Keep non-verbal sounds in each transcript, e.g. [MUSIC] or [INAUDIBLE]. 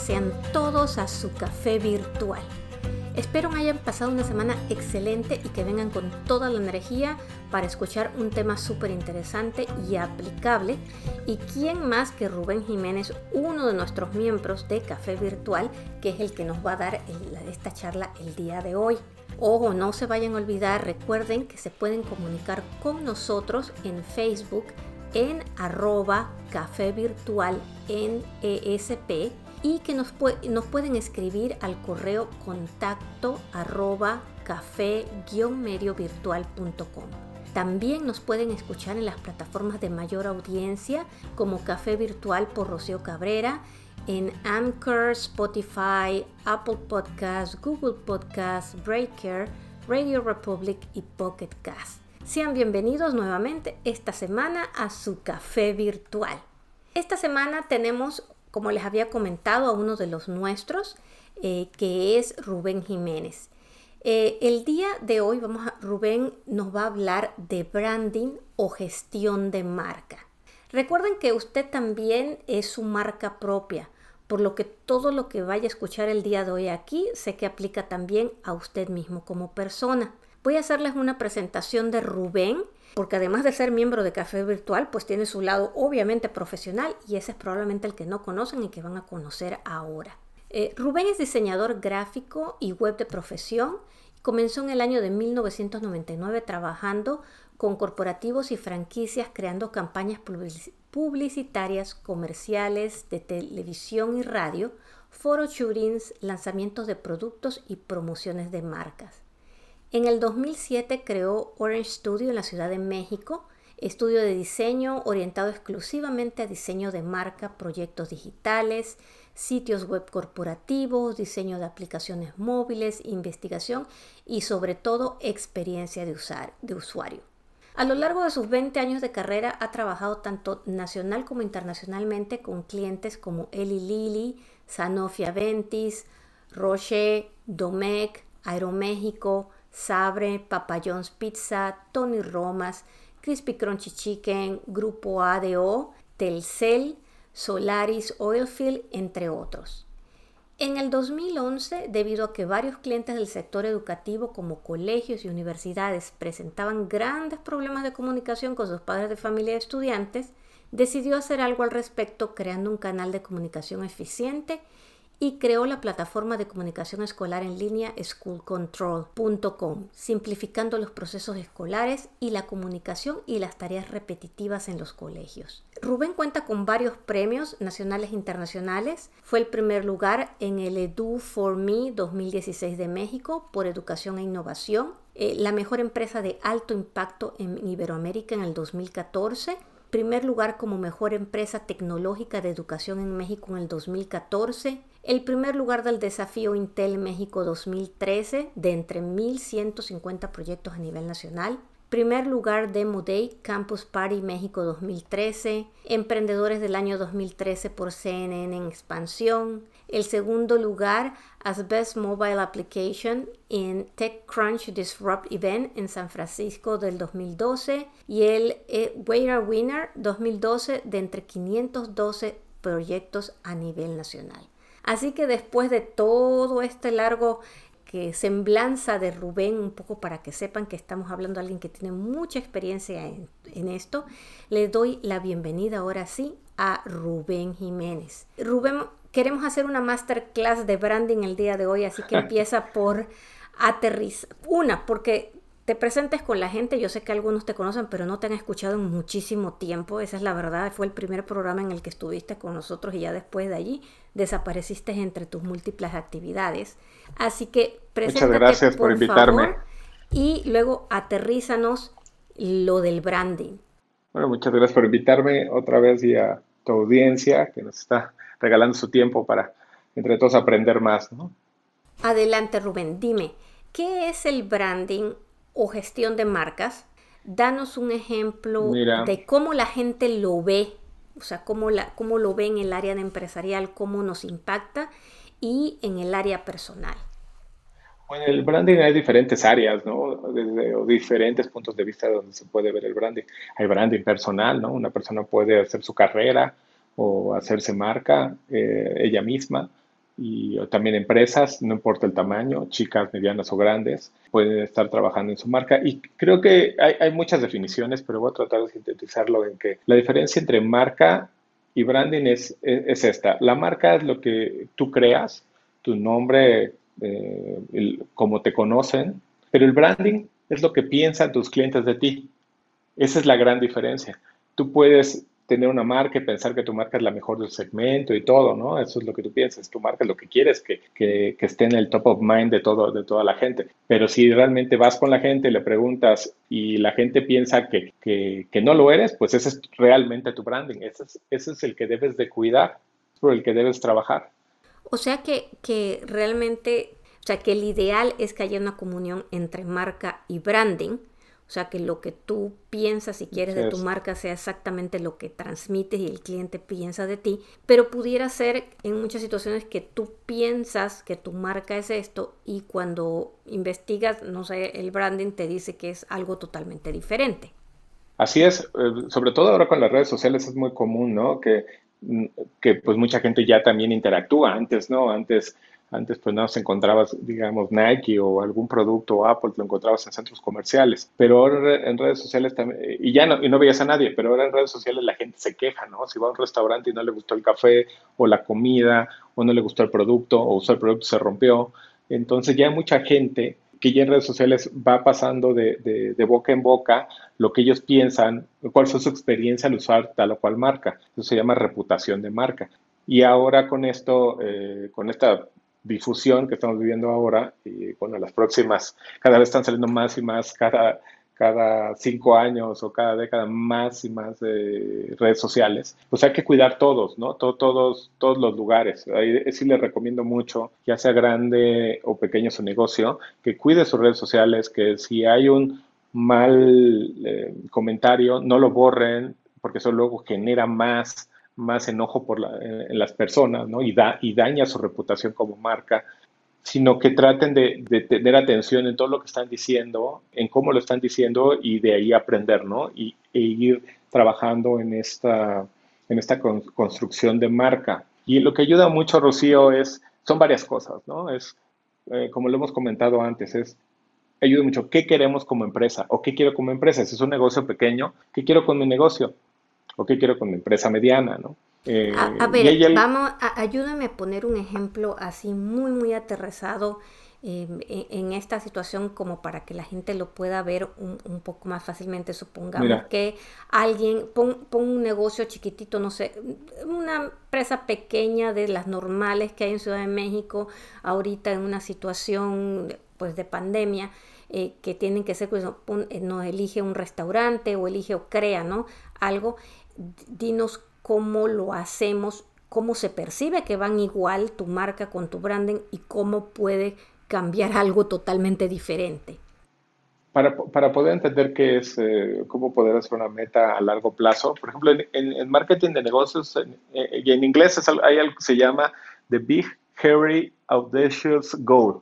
sean todos a su café virtual. Espero hayan pasado una semana excelente y que vengan con toda la energía para escuchar un tema súper interesante y aplicable. Y quién más que Rubén Jiménez, uno de nuestros miembros de Café Virtual, que es el que nos va a dar esta charla el día de hoy. Ojo, no se vayan a olvidar, recuerden que se pueden comunicar con nosotros en Facebook en arroba café virtual en ESP y que nos, pueden escribir al correo contacto arroba café-mediovirtual.com. También nos pueden escuchar en las plataformas de mayor audiencia como Café Virtual por Rocío Cabrera, en Anchor, Spotify, Apple Podcasts, Google Podcasts, Breaker, Radio Republic y Pocket Cast. Sean bienvenidos nuevamente esta semana a su café virtual. Esta semana tenemos, como les había comentado, a uno de los nuestros, eh, que es Rubén Jiménez. Eh, el día de hoy vamos a, Rubén nos va a hablar de branding o gestión de marca. Recuerden que usted también es su marca propia, por lo que todo lo que vaya a escuchar el día de hoy aquí sé que aplica también a usted mismo como persona. Voy a hacerles una presentación de Rubén, porque además de ser miembro de Café Virtual, pues tiene su lado obviamente profesional y ese es probablemente el que no conocen y que van a conocer ahora. Eh, Rubén es diseñador gráfico y web de profesión. Comenzó en el año de 1999 trabajando con corporativos y franquicias creando campañas publicitarias, comerciales de televisión y radio, foro shootings, lanzamientos de productos y promociones de marcas. En el 2007 creó Orange Studio en la Ciudad de México, estudio de diseño orientado exclusivamente a diseño de marca, proyectos digitales, sitios web corporativos, diseño de aplicaciones móviles, investigación y sobre todo experiencia de, de usuario. A lo largo de sus 20 años de carrera ha trabajado tanto nacional como internacionalmente con clientes como Eli Lilly, Sanofi Aventis, Roche, Domecq, Aeroméxico, Sabre, Papa Pizza, Tony Romas, Crispy Crunchy Chicken, Grupo ADO, Telcel, Solaris Oilfield, entre otros. En el 2011, debido a que varios clientes del sector educativo como colegios y universidades presentaban grandes problemas de comunicación con sus padres de familia y estudiantes, decidió hacer algo al respecto creando un canal de comunicación eficiente y creó la plataforma de comunicación escolar en línea schoolcontrol.com, simplificando los procesos escolares y la comunicación y las tareas repetitivas en los colegios. Rubén cuenta con varios premios nacionales e internacionales. Fue el primer lugar en el Edu for Me 2016 de México por educación e innovación, eh, la mejor empresa de alto impacto en Iberoamérica en el 2014 primer lugar como mejor empresa tecnológica de educación en México en el 2014, el primer lugar del desafío Intel México 2013 de entre 1.150 proyectos a nivel nacional, primer lugar Demo Day Campus Party México 2013, Emprendedores del año 2013 por CNN en expansión, el segundo lugar as Best Mobile Application en TechCrunch Disrupt Event en San Francisco del 2012 y el eh, Winner 2012 de entre 512 proyectos a nivel nacional. Así que después de todo este largo que semblanza de Rubén, un poco para que sepan que estamos hablando de alguien que tiene mucha experiencia en, en esto, le doy la bienvenida ahora sí a Rubén Jiménez. Rubén, queremos hacer una masterclass de branding el día de hoy, así que [LAUGHS] empieza por aterrizar. Una, porque te presentes con la gente. Yo sé que algunos te conocen, pero no te han escuchado en muchísimo tiempo. Esa es la verdad. Fue el primer programa en el que estuviste con nosotros y ya después de allí desapareciste entre tus múltiples actividades. Así que preséntate, Muchas gracias por, invitarme. y luego aterrízanos lo del branding. Bueno, muchas gracias por invitarme otra vez y a tu audiencia que nos está regalando su tiempo para entre todos aprender más. Adelante, Rubén. Dime, ¿qué es el branding o gestión de marcas, danos un ejemplo de cómo la gente lo ve, o sea, cómo, la, cómo lo ve en el área de empresarial, cómo nos impacta y en el área personal. Bueno, el branding hay diferentes áreas, ¿no? Desde diferentes puntos de vista donde se puede ver el branding. Hay branding personal, ¿no? Una persona puede hacer su carrera o hacerse marca eh, ella misma y también empresas, no importa el tamaño, chicas, medianas o grandes, pueden estar trabajando en su marca. Y creo que hay, muchas definiciones, pero voy a tratar de sintetizarlo en que la diferencia entre marca y branding es, es, esta. La marca es lo que tú creas, tu nombre, eh, como te conocen, pero el branding es lo que piensan tus clientes de ti. Esa es la gran diferencia. Tú puedes tener una marca y pensar que tu marca es la mejor del segmento y todo, ¿no? Eso es lo que tú piensas. Tu marca es lo que quieres que, que, esté en el top of mind de, todo, de toda la gente. Pero si realmente vas con la gente y le preguntas y la gente piensa que, que no lo eres, pues ese es realmente tu branding. Ese es, ese es el que debes de cuidar, por el que debes trabajar. O sea que, que realmente, o sea que el ideal es que haya una comunión entre marca y branding o sea, que lo que tú piensas y quieres de tu marca sea exactamente lo que transmites y el cliente piensa de ti, pero pudiera ser en muchas situaciones que tú piensas que tu marca es esto y cuando investigas, no sé, el branding te dice que es algo totalmente diferente. Así es, eh, sobre todo ahora con las redes sociales es muy común, ¿no? Que, mm, que pues mucha gente ya también interactúa antes, ¿no? Antes antes pues no se encontrabas, digamos, Nike o algún producto Apple, lo encontrabas en centros comerciales. Pero ahora en redes sociales también, y ya no, y no veías a nadie, pero ahora en redes sociales la gente se queja, ¿no? Si va a un restaurante y no le gustó el café o la comida o no le gustó el producto o usó el producto se rompió. Entonces ya hay mucha gente que ya en redes sociales va pasando de, de, boca en boca lo que ellos piensan, cuál fue su experiencia al usar tal o cual marca. Eso se llama reputación de marca. Y ahora con esto, eh, con esta difusión que estamos viviendo ahora, y bueno, las próximas, cada vez están saliendo más y más, cada, cada cinco años o cada década más y más de redes sociales, pues hay que cuidar todos, ¿no? todos, todos los lugares. Ahí sí les recomiendo mucho, ya sea grande o pequeño su negocio, que cuide sus redes sociales, que si hay un mal eh, comentario, no lo borren, porque eso luego genera más más enojo por en las personas, ¿no? Y, da, y daña su reputación como marca, sino que traten de, tener atención en todo lo que están diciendo, en cómo lo están diciendo y de ahí aprender, ¿no? Y e ir trabajando en esta, en esta construcción de marca. Y lo que ayuda mucho, Rocío, es, son varias cosas, ¿no? Es, eh, como lo hemos comentado antes, es ayuda mucho qué queremos como empresa o qué quiero como empresa. Si es un negocio pequeño, ¿qué quiero con mi negocio? O qué quiero con mi empresa mediana, ¿no? Eh, a, ver, vamos, ayúdame a poner un ejemplo así muy, muy aterrizado em, en, esta situación como para que la gente lo pueda ver un, poco más fácilmente. Supongamos que alguien pone un negocio chiquitito, no sé, una empresa pequeña de las normales que hay en Ciudad de México ahorita en una situación pues de pandemia. Eh, que tienen que ser, pues, eh, no, elige un restaurante o elige o crea, ¿no? Algo dinos cómo lo hacemos, cómo se percibe que van igual tu marca con tu branding y cómo puede cambiar algo totalmente diferente. Para, para poder entender qué es, eh, cómo poder hacer una meta a largo plazo, por ejemplo, en, marketing de negocios, eh, y en, inglés hay algo que se llama The Big Hairy Audacious Goal,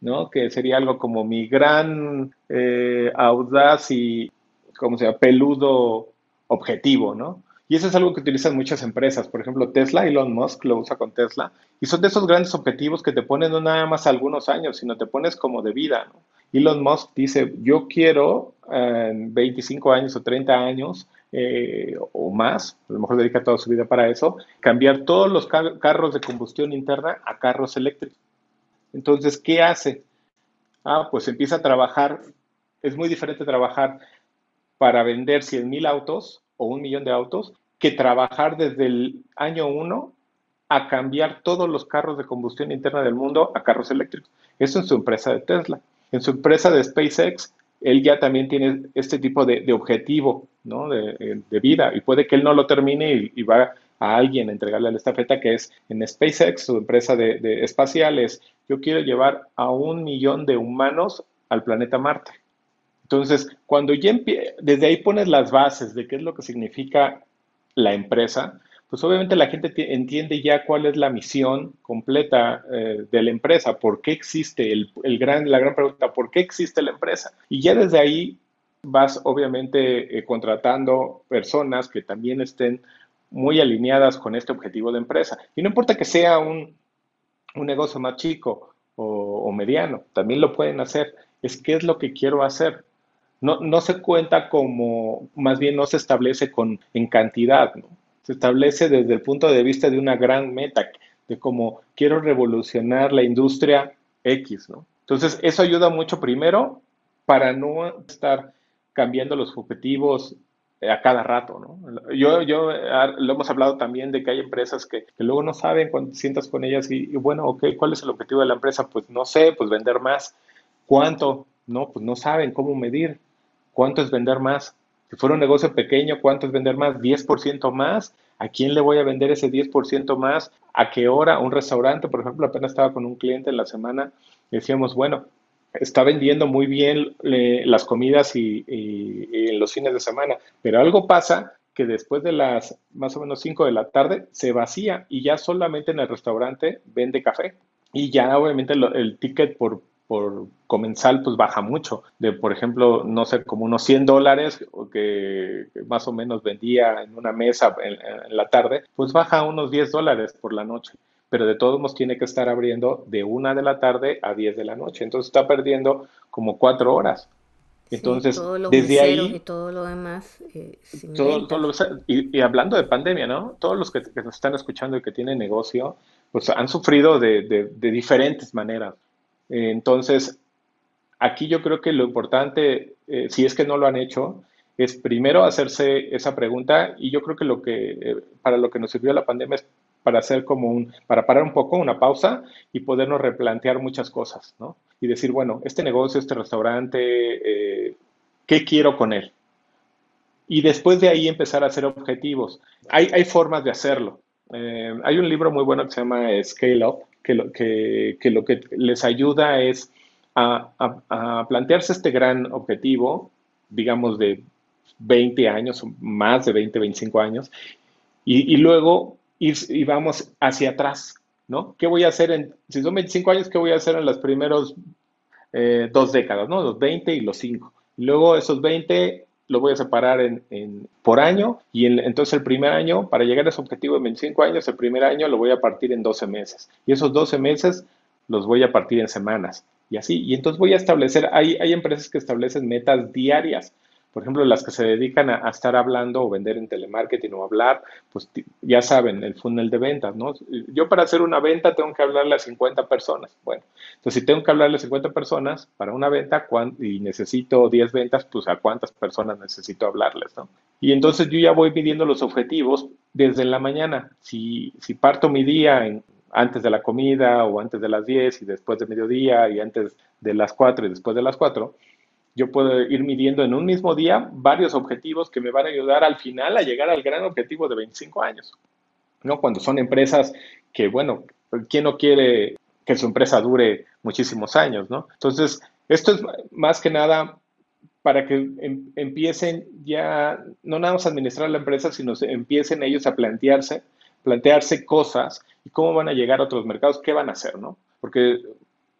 ¿no? que sería algo como mi gran eh, audaz y, ¿cómo se llama?, peludo objetivo, ¿no? Y eso es algo que utilizan muchas empresas. Por ejemplo, Tesla, Elon Musk lo usa con Tesla. Y son de esos grandes objetivos que te ponen no nada más algunos años, sino te pones como de vida. ¿no? Elon Musk dice, yo quiero en 25 años o 30 años eh, o más, a lo mejor dedica toda su vida para eso, cambiar todos los carros de combustión interna a carros eléctricos. Entonces, ¿qué hace? Ah, pues empieza a trabajar. Es muy diferente trabajar para vender 100 mil autos o un millón de autos que trabajar desde el año uno a cambiar todos los carros de combustión interna del mundo a carros eléctricos. Eso en su empresa de Tesla. En su empresa de SpaceX, él ya también tiene este tipo de, objetivo ¿no? de, vida y puede que él no lo termine y, va a alguien a entregarle la estafeta que es en SpaceX, su empresa de, de espaciales. Yo quiero llevar a un millón de humanos al planeta Marte. Entonces, cuando ya desde ahí pones las bases de qué es lo que significa la empresa, pues obviamente la gente entiende ya cuál es la misión completa eh, de la empresa, por qué existe el, gran, la gran pregunta, ¿por qué existe la empresa? Y ya desde ahí vas obviamente eh, contratando personas que también estén muy alineadas con este objetivo de empresa. Y no importa que sea un, negocio más chico o, mediano, también lo pueden hacer. Es qué es lo que quiero hacer. No, no se cuenta como, más bien no se establece con, en cantidad, ¿no? se establece desde el punto de vista de una gran meta, de cómo quiero revolucionar la industria X, ¿no? Entonces, eso ayuda mucho primero para no estar cambiando los objetivos a cada rato, ¿no? Yo, yo ah, lo hemos hablado también de que hay empresas que, luego no saben cuando te sientas con ellas y, y, bueno, ok, ¿cuál es el objetivo de la empresa? Pues no sé, pues vender más. ¿Cuánto? No, pues no saben cómo medir. ¿Cuánto es vender más? Si fuera un negocio pequeño, ¿cuánto es vender más? ¿10% más? ¿A quién le voy a vender ese 10% más? ¿A qué hora? Un restaurante, por ejemplo, apenas estaba con un cliente en la semana y decíamos, bueno, está vendiendo muy bien las comidas y, en los fines de semana, pero algo pasa que después de las más o menos 5 de la tarde se vacía y ya solamente en el restaurante vende café. Y ya obviamente el ticket por, por comensal pues baja mucho. De, por ejemplo, no sé, como unos 100 dólares que, más o menos vendía en una mesa en, la tarde, pues baja unos 10 dólares por la noche. Pero de todos modos tiene que estar abriendo de una de la tarde a 10 de la noche. Entonces está perdiendo como cuatro horas. Entonces, desde ahí... Y todo lo demás. Eh, y, hablando de pandemia, ¿no? Todos los que, nos están escuchando y que tienen negocio, pues han sufrido de, de diferentes maneras. Entonces, aquí yo creo que lo importante, eh, si es que no lo han hecho, es primero hacerse esa pregunta y yo creo que lo que eh, para lo que nos sirvió la pandemia es para hacer como un, para parar un poco, una pausa y podernos replantear muchas cosas, ¿no? Y decir, bueno, este negocio, este restaurante, eh, ¿qué quiero con él? Y después de ahí empezar a hacer objetivos. Hay, hay formas de hacerlo. Hay un libro muy bueno que se llama Scale Up, que lo que, lo que les ayuda es a, plantearse este gran objetivo, digamos de 20 años, más de 20, 25 años, y, luego ir, y vamos hacia atrás, ¿no? ¿Qué voy a hacer en, si son 25 años, qué voy a hacer en las primeros eh, dos décadas, ¿no? Los 20 y los 5. Luego esos 20 lo voy a separar en, por año y entonces el primer año, para llegar a ese objetivo de 25 años, el primer año lo voy a partir en 12 meses. Y esos 12 meses los voy a partir en semanas. Y así, y entonces voy a establecer, hay, hay empresas que establecen metas diarias por ejemplo, las que se dedican a, estar hablando o vender en telemarketing o hablar, pues ya saben, el funnel de ventas, ¿no? Yo para hacer una venta tengo que hablarle a 50 personas. Bueno, entonces si tengo que hablarle a 50 personas para una venta y necesito 10 ventas, pues a cuántas personas necesito hablarles, ¿no? Y entonces yo ya voy midiendo los objetivos desde la mañana. Si, si parto mi día antes de la comida o antes de las 10 y después de mediodía y antes de las 4 y después de las 4, yo puedo ir midiendo en un mismo día varios objetivos que me van a ayudar al final a llegar al gran objetivo de 25 años. ¿no? Cuando son empresas que, bueno, ¿quién no quiere que su empresa dure muchísimos años? ¿no? Entonces, esto es más que nada para que em, empiecen ya, no nada más a administrar la empresa, sino empiecen ellos a plantearse, plantearse cosas y cómo van a llegar a otros mercados, qué van a hacer, ¿no? Porque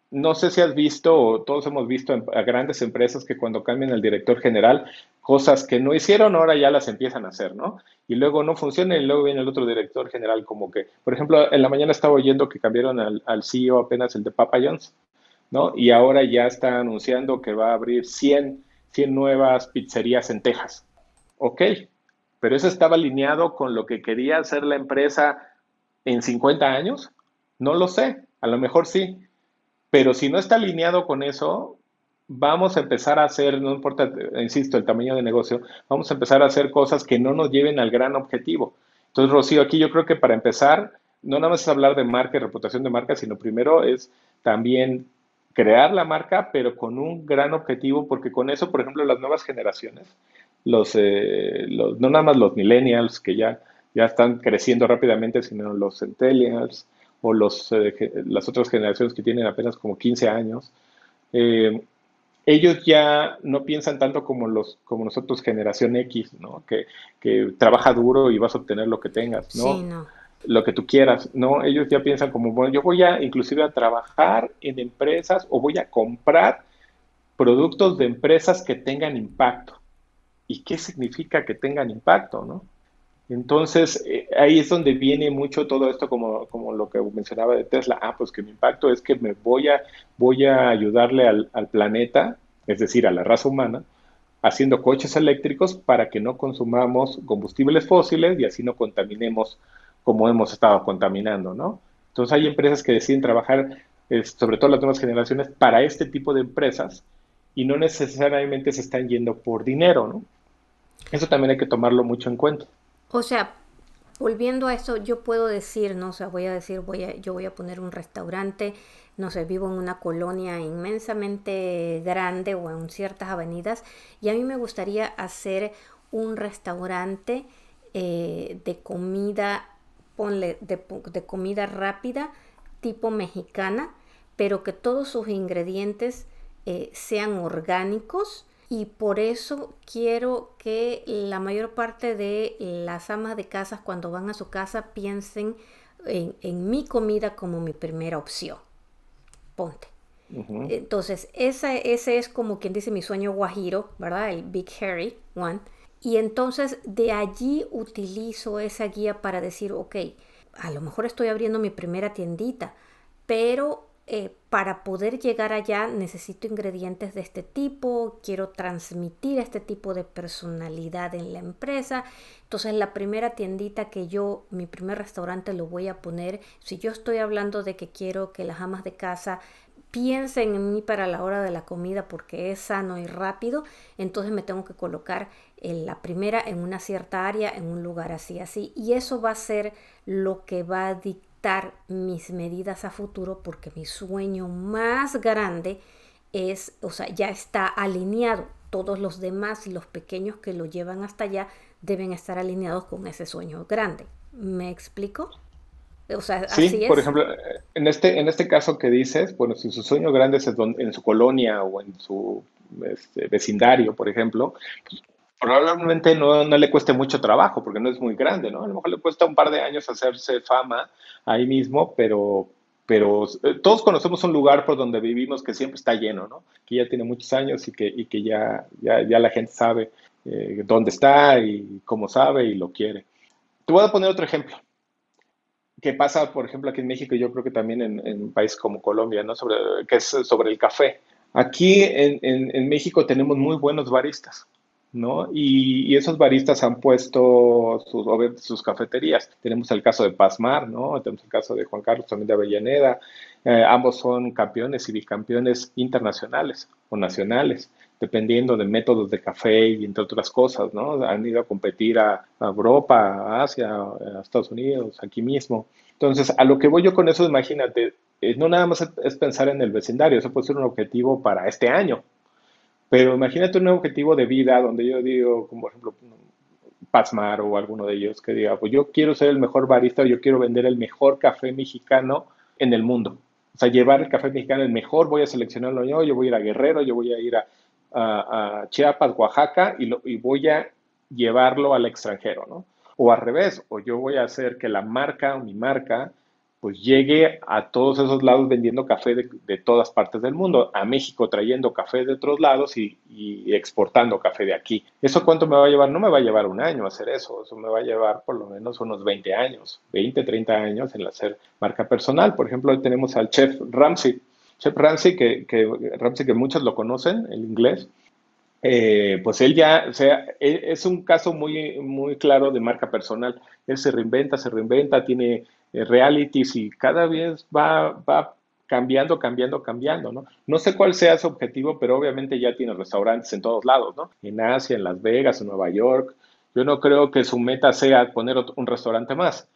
no sé si has visto o todos hemos visto a grandes empresas que cuando cambian el director general, cosas que no hicieron ahora ya las empiezan a hacer, ¿no? Y luego no funcionan y luego viene el otro director general como que, por ejemplo, en la mañana estaba oyendo que cambiaron al, CEO apenas el de Papa John's, ¿no? Y ahora ya está anunciando que va a abrir 100, 100 nuevas pizzerías en Texas. Ok, pero eso estaba alineado con lo que quería hacer la empresa en 50 años. No lo sé, a lo mejor sí, pero si no está alineado con eso, vamos a empezar a hacer, no importa, insisto, el tamaño de negocio, vamos a empezar a hacer cosas que no nos lleven al gran objetivo. Entonces, Rocío, aquí yo creo que para empezar, no nada más es hablar de marca y reputación de marca, sino primero es también crear la marca, pero con un gran objetivo, porque con eso, por ejemplo, las nuevas generaciones, los, eh, no nada más los millennials que ya, ya están creciendo rápidamente, sino los centennials, o los, eh, las otras generaciones que tienen apenas como 15 años, eh, ellos ya no piensan tanto como, los, como nosotros, generación X, ¿no? Que, que trabaja duro y vas a obtener lo que tengas, ¿no? no. Lo que tú quieras, ¿no? Ellos ya piensan como, bueno, yo voy a inclusive a trabajar en empresas o voy a comprar productos de empresas que tengan impacto. ¿Y qué significa que tengan impacto, no? Entonces, eh, ahí es donde viene mucho todo esto, como, como lo que mencionaba de Tesla. Ah, pues que mi impacto es que me voy a, voy a ayudarle al, al planeta, es decir, a la raza humana, haciendo coches eléctricos para que no consumamos combustibles fósiles y así no contaminemos como hemos estado contaminando, ¿no? Entonces hay empresas que deciden trabajar, sobre todo las nuevas generaciones, para este tipo de empresas y no necesariamente se están yendo por dinero, ¿no? Eso también hay que tomarlo mucho en cuenta. O sea, volviendo a eso, yo puedo decir, no o sea, voy a decir, voy a, yo voy a poner un restaurante, no sé, vivo en una colonia inmensamente grande o en ciertas avenidas y a mí me gustaría hacer un restaurante eh, de comida, ponle, de, de comida rápida, tipo mexicana, pero que todos sus ingredientes eh, sean orgánicos y por eso quiero que la mayor parte de las amas de casas cuando van a su casa piensen en, mi comida como mi primera opción. Ponte. Entonces, ese es como quien dice mi sueño guajiro, ¿verdad? El Big Harry One. Y entonces de allí utilizo esa guía para decir, ok, a lo mejor estoy abriendo mi primera tiendita, pero eh, para poder llegar allá necesito ingredientes de este tipo, quiero transmitir este tipo de personalidad en la empresa. Entonces la primera tiendita que yo, mi primer restaurante lo voy a poner, si yo estoy hablando de que quiero que las amas de casa piensen en mí para la hora de la comida porque es sano y rápido, entonces me tengo que colocar en la primera en una cierta área, en un lugar así, así. Y eso va a ser lo que va a dictar mis medidas a futuro porque mi sueño más grande es, o sea, ya está alineado. Todos los demás, los pequeños que lo llevan hasta allá, deben estar alineados con ese sueño grande. ¿Me explico? O sea, sí, por ejemplo, en este, en este caso que dices, bueno, si su sueño grande es en su colonia o en su este, vecindario, por ejemplo, probablemente no, no, le cueste mucho trabajo porque no es muy grande, ¿no? A lo mejor le cuesta un par de años hacerse fama ahí mismo, pero, pero eh, todos conocemos un lugar por donde vivimos que siempre está lleno, ¿no? Que ya tiene muchos años y que, y que ya, ya, la gente sabe eh, dónde está y cómo sabe y lo quiere. Te voy a poner otro ejemplo. que pasa, por ejemplo, aquí en México y yo creo que también en, en, un país como Colombia, ¿no? Sobre, que es sobre el café. Aquí en, en México tenemos muy buenos baristas ¿no? Y, esos baristas han puesto sus, sus, cafeterías. Tenemos el caso de Pazmar, ¿no? Tenemos el caso de Juan Carlos también de Avellaneda. Eh, ambos son campeones y bicampeones internacionales o nacionales, dependiendo de métodos de café y entre otras cosas, ¿no? Han ido a competir a, Europa, a Asia, a Estados Unidos, aquí mismo. Entonces, a lo que voy yo con eso, imagínate, eh, no nada más es pensar en el vecindario, eso puede ser un objetivo para este año, pero imagínate un objetivo de vida donde yo digo, como por ejemplo, Pazmar o alguno de ellos, que diga, pues yo quiero ser el mejor barista o yo quiero vender el mejor café mexicano en el mundo. O sea, llevar el café mexicano el mejor, voy a seleccionarlo yo, yo voy a ir a Guerrero, yo voy a ir a, a, Chiapas, Oaxaca y, lo, y voy a llevarlo al extranjero, ¿no? O al revés, o yo voy a hacer que la marca o mi marca pues llegue a todos esos lados vendiendo café de, todas partes del mundo, a México trayendo café de otros lados y, exportando café de aquí. ¿Eso cuánto me va a llevar? No me va a llevar un año hacer eso, eso me va a llevar por lo menos unos 20 años, 20, 30 años en hacer marca personal. Por ejemplo, hoy tenemos al chef Ramsey, chef Ramsey que, que, que muchos lo conocen, el inglés, eh, pues él ya, o sea, e, es un caso muy, muy claro de marca personal. Él se reinventa, se reinventa, tiene eh, realities y cada vez va, va cambiando, cambiando, cambiando, ¿no? No sé cuál sea su objetivo, pero obviamente ya tiene restaurantes en todos lados, ¿no? En Asia, en Las Vegas, en Nueva York. Yo no creo que su meta sea poner un restaurante más.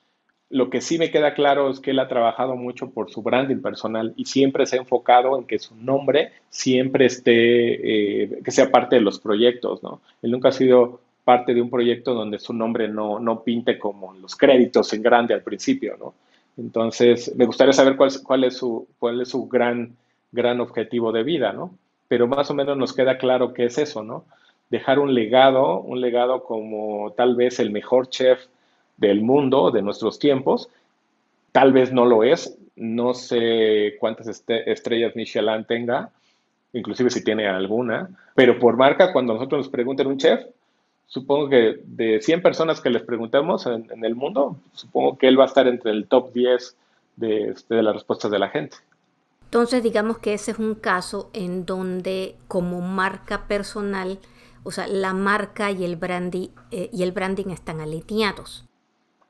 Lo que sí me queda claro es que él ha trabajado mucho por su branding personal y siempre se ha enfocado en que su nombre siempre esté, eh, que sea parte de los proyectos, ¿no? Él nunca ha sido parte de un proyecto donde su nombre no, no pinte como los créditos en grande al principio, ¿no? Entonces, me gustaría saber cuál, cuál, es su, cuál es su gran, gran objetivo de vida, ¿no? Pero más o menos nos queda claro qué es eso, ¿no? Dejar un legado, un legado como tal vez el mejor chef del mundo, de nuestros tiempos. Tal vez no lo es, no sé cuántas estrellas Michelin tenga, inclusive si tiene alguna, pero por marca, cuando nosotros nos preguntan un chef, supongo que de 100 personas que les preguntemos en, el mundo, supongo que él va a estar entre el top 10 de, este, de las respuestas de la gente. Entonces, digamos que ese es un caso en donde como marca personal, o sea, la marca y el branding, eh, y el branding están alineados.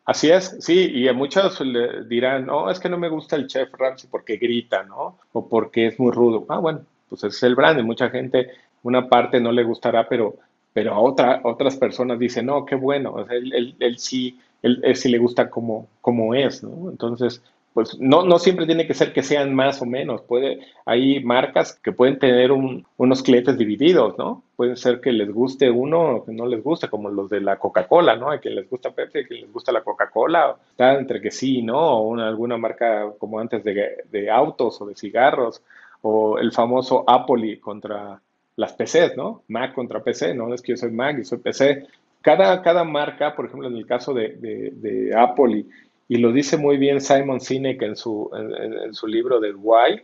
Así es, sí, y a muchos le dirán, no, es que no me gusta el chef Ramsay porque grita, ¿no? O porque es muy rudo. Ah, bueno, pues es el branding. Mucha gente, una parte no le gustará, pero, pero a otra, otras personas dicen, no, qué bueno, él, él, sí, él, él, sí le gusta como, como es, ¿no? Entonces, pues no, no siempre tiene que ser que sean más o menos. Puede, hay marcas que pueden tener unos clientes divididos, ¿no? Puede ser que les guste uno o que no les guste, como los de la Coca-Cola, ¿no? Hay quien les gusta Pepsi, hay quien les gusta la Coca-Cola. Está entre que sí, ¿no? O una, alguna marca como antes de, de, autos o de cigarros, o el famoso Apple contra las PCs, ¿no? Mac contra PC, no es que yo soy Mac y soy PC. Cada, cada marca, por ejemplo, en el caso de, de, de Apple y lo dice muy bien Simon Sinek en su, en, su libro del Why,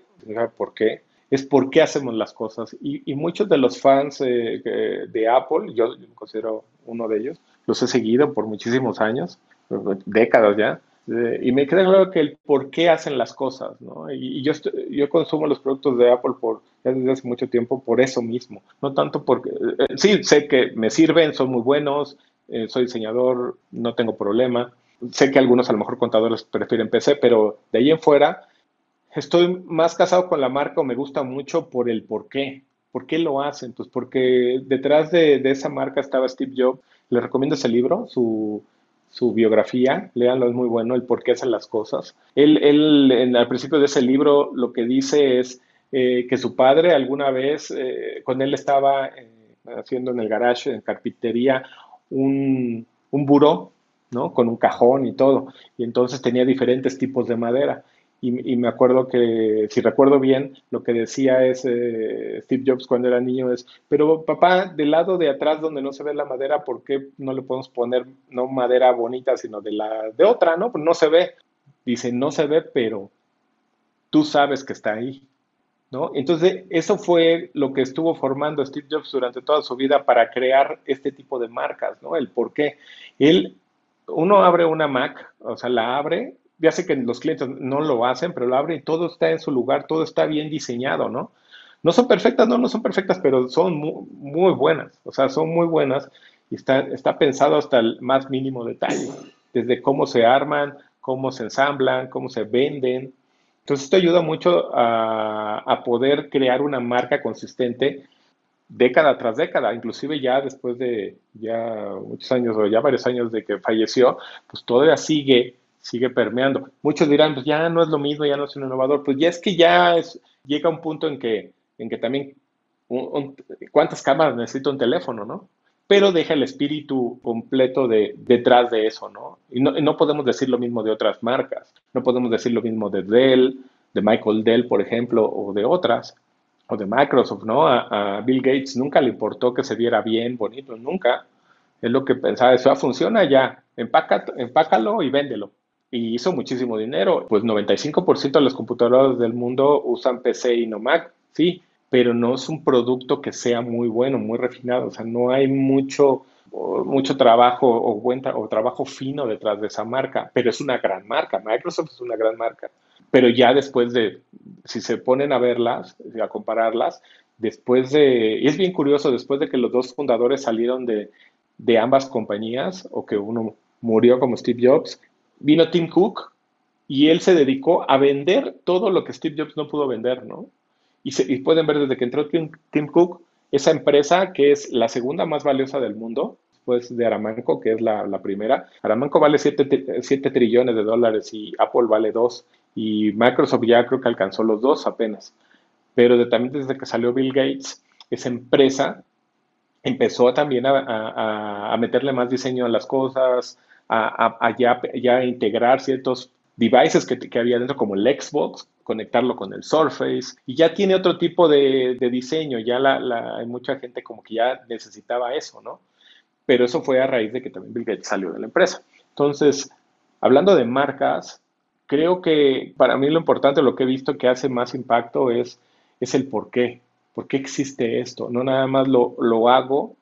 ¿por qué? Es por qué hacemos las cosas. Y, muchos de los fans eh, de Apple, yo, me considero uno de ellos, los he seguido por muchísimos años, décadas ya, eh, y me queda claro que el por qué hacen las cosas, ¿no? Y, yo, yo consumo los productos de Apple por, desde hace mucho tiempo por eso mismo, no tanto porque, eh, sí, sé que me sirven, son muy buenos, soy diseñador, no tengo problema, Sé que algunos a lo mejor contadores prefieren PC, pero de ahí en fuera estoy más casado con la marca o me gusta mucho por el por qué. ¿Por qué lo hacen? Pues porque detrás de, esa marca estaba Steve Jobs. Les recomiendo ese libro, su, biografía, léanlo, es muy bueno, el por qué hacen las cosas. Él, él en, al principio de ese libro, lo que dice es eh, que su padre alguna vez, eh, cuando él estaba eh, haciendo en el garage, en carpintería, un, un buró ¿no? Con un cajón y todo. Y entonces tenía diferentes tipos de madera. Y, me acuerdo que, si recuerdo bien, lo que decía es eh, Steve Jobs cuando era niño es, pero papá, del lado de atrás donde no se ve la madera, ¿por qué no le podemos poner no madera bonita, sino de la de otra, ¿no? Pues no se ve. Dice, no se ve, pero tú sabes que está ahí. ¿No? Entonces, eso fue lo que estuvo formando Steve Jobs durante toda su vida para crear este tipo de marcas, ¿no? El por qué. Él uno abre una Mac, o sea, la abre, ya sé que los clientes no lo hacen, pero la abre y todo está en su lugar, todo está bien diseñado, ¿no? No son perfectas, no, no son perfectas, pero son muy, buenas, o sea, son muy buenas y está, está pensado hasta el más mínimo detalle, desde cómo se arman, cómo se ensamblan, cómo se venden. Entonces, esto ayuda mucho a, a poder crear una marca consistente década tras década, inclusive ya después de ya muchos años o ya varios años de que falleció, pues todavía sigue, sigue permeando. Muchos dirán, pues ya no es lo mismo, ya no es un innovador, pues ya es que ya es, llega un punto en que, en que también, ¿cuántas cámaras necesita un teléfono, no? Pero deja el espíritu completo de, detrás de eso, ¿no? Y no, no podemos decir lo mismo de otras marcas, no podemos decir lo mismo de Dell, de Michael Dell, por ejemplo, o de otras o de Microsoft, ¿no? A, Bill Gates nunca le importó que se viera bien, bonito, nunca. Es lo que pensaba, eso funciona ya, Empaca, empácalo y véndelo. Y hizo muchísimo dinero. Pues 95% de las computadoras del mundo usan PC y no Mac, sí, pero no es un producto que sea muy bueno, muy refinado. O sea, no hay mucho, mucho trabajo o, o trabajo fino detrás de esa marca, pero es una gran marca. Microsoft es una gran marca pero ya después de, si se ponen a verlas, a compararlas, después de, y es bien curioso, después de que los dos fundadores salieron de, de ambas compañías, o que uno murió como Steve Jobs, vino Tim Cook y él se dedicó a vender todo lo que Steve Jobs no pudo vender, ¿no? Y, se, y pueden ver desde que entró Tim, Tim, Cook, esa empresa que es la segunda más valiosa del mundo, después de Aramanco, que es la, la primera. Aramanco vale 7 trillones de dólares y Apple vale 2 y Microsoft ya creo que alcanzó los dos apenas. Pero de, también desde que salió Bill Gates, esa empresa empezó también a, meterle más diseño a las cosas, a, ya, integrar ciertos devices que, había dentro, como el Xbox, conectarlo con el Surface, y ya tiene otro tipo de, diseño, ya la, hay mucha gente como que ya necesitaba eso, ¿no? Pero eso fue a raíz de que también Bill Gates salió de la empresa. Entonces, hablando de marcas, creo que para mí lo importante, lo que he visto que hace más impacto es, es el por qué. ¿Por qué existe esto? No nada más lo, lo hago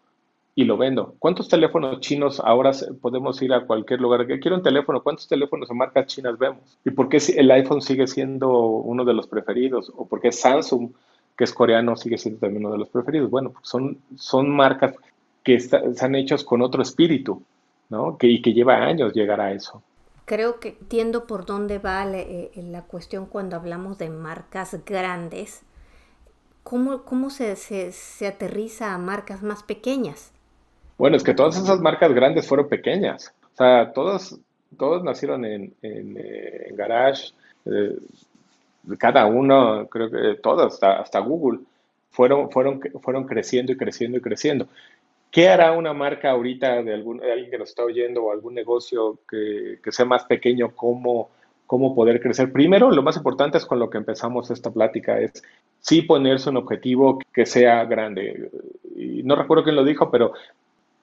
y lo vendo. ¿Cuántos teléfonos chinos ahora podemos ir a cualquier lugar? Que quiero un teléfono. ¿Cuántos teléfonos de marcas chinas vemos? ¿Y por qué el iPhone sigue siendo uno de los preferidos? ¿O por qué Samsung, que es coreano, sigue siendo también uno de los preferidos? Bueno, son, son marcas que están hechos con otro espíritu, ¿no? Que, y que lleva años llegar a eso. Creo que entiendo por dónde va eh, la cuestión cuando hablamos de marcas grandes. ¿Cómo, cómo se, se, aterriza a marcas más pequeñas? Bueno, es que todas esas marcas grandes fueron pequeñas. O sea, todos, todos nacieron en, en, eh, Garage. Eh, cada uno, creo que todos, hasta, Google, fueron, fueron, fueron creciendo y creciendo y creciendo. ¿Qué hará una marca ahorita de, alguien que nos está oyendo o algún negocio que, que sea más pequeño? ¿Cómo, ¿Cómo poder crecer? Primero, lo más importante es con lo que empezamos esta plática, es sí ponerse un objetivo que sea grande. Y no recuerdo quién lo dijo, pero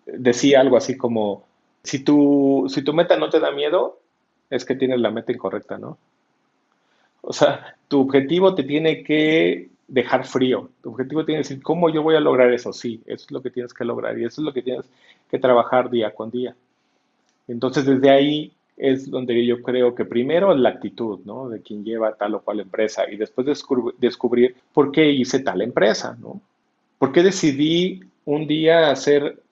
decía algo así como, si tu, si tu meta no te da miedo, es que tienes la meta incorrecta, ¿no? O sea, tu objetivo te tiene que dejar frío. Tu objetivo tiene que decir, ¿cómo yo voy a lograr eso? Sí, eso es lo que tienes que lograr y eso es lo que tienes que trabajar día con día. Entonces, desde ahí es donde yo creo que primero la actitud, ¿no? De quien lleva tal o cual empresa y después descubrir por qué hice tal empresa, ¿no? ¿Por qué decidí un día hacer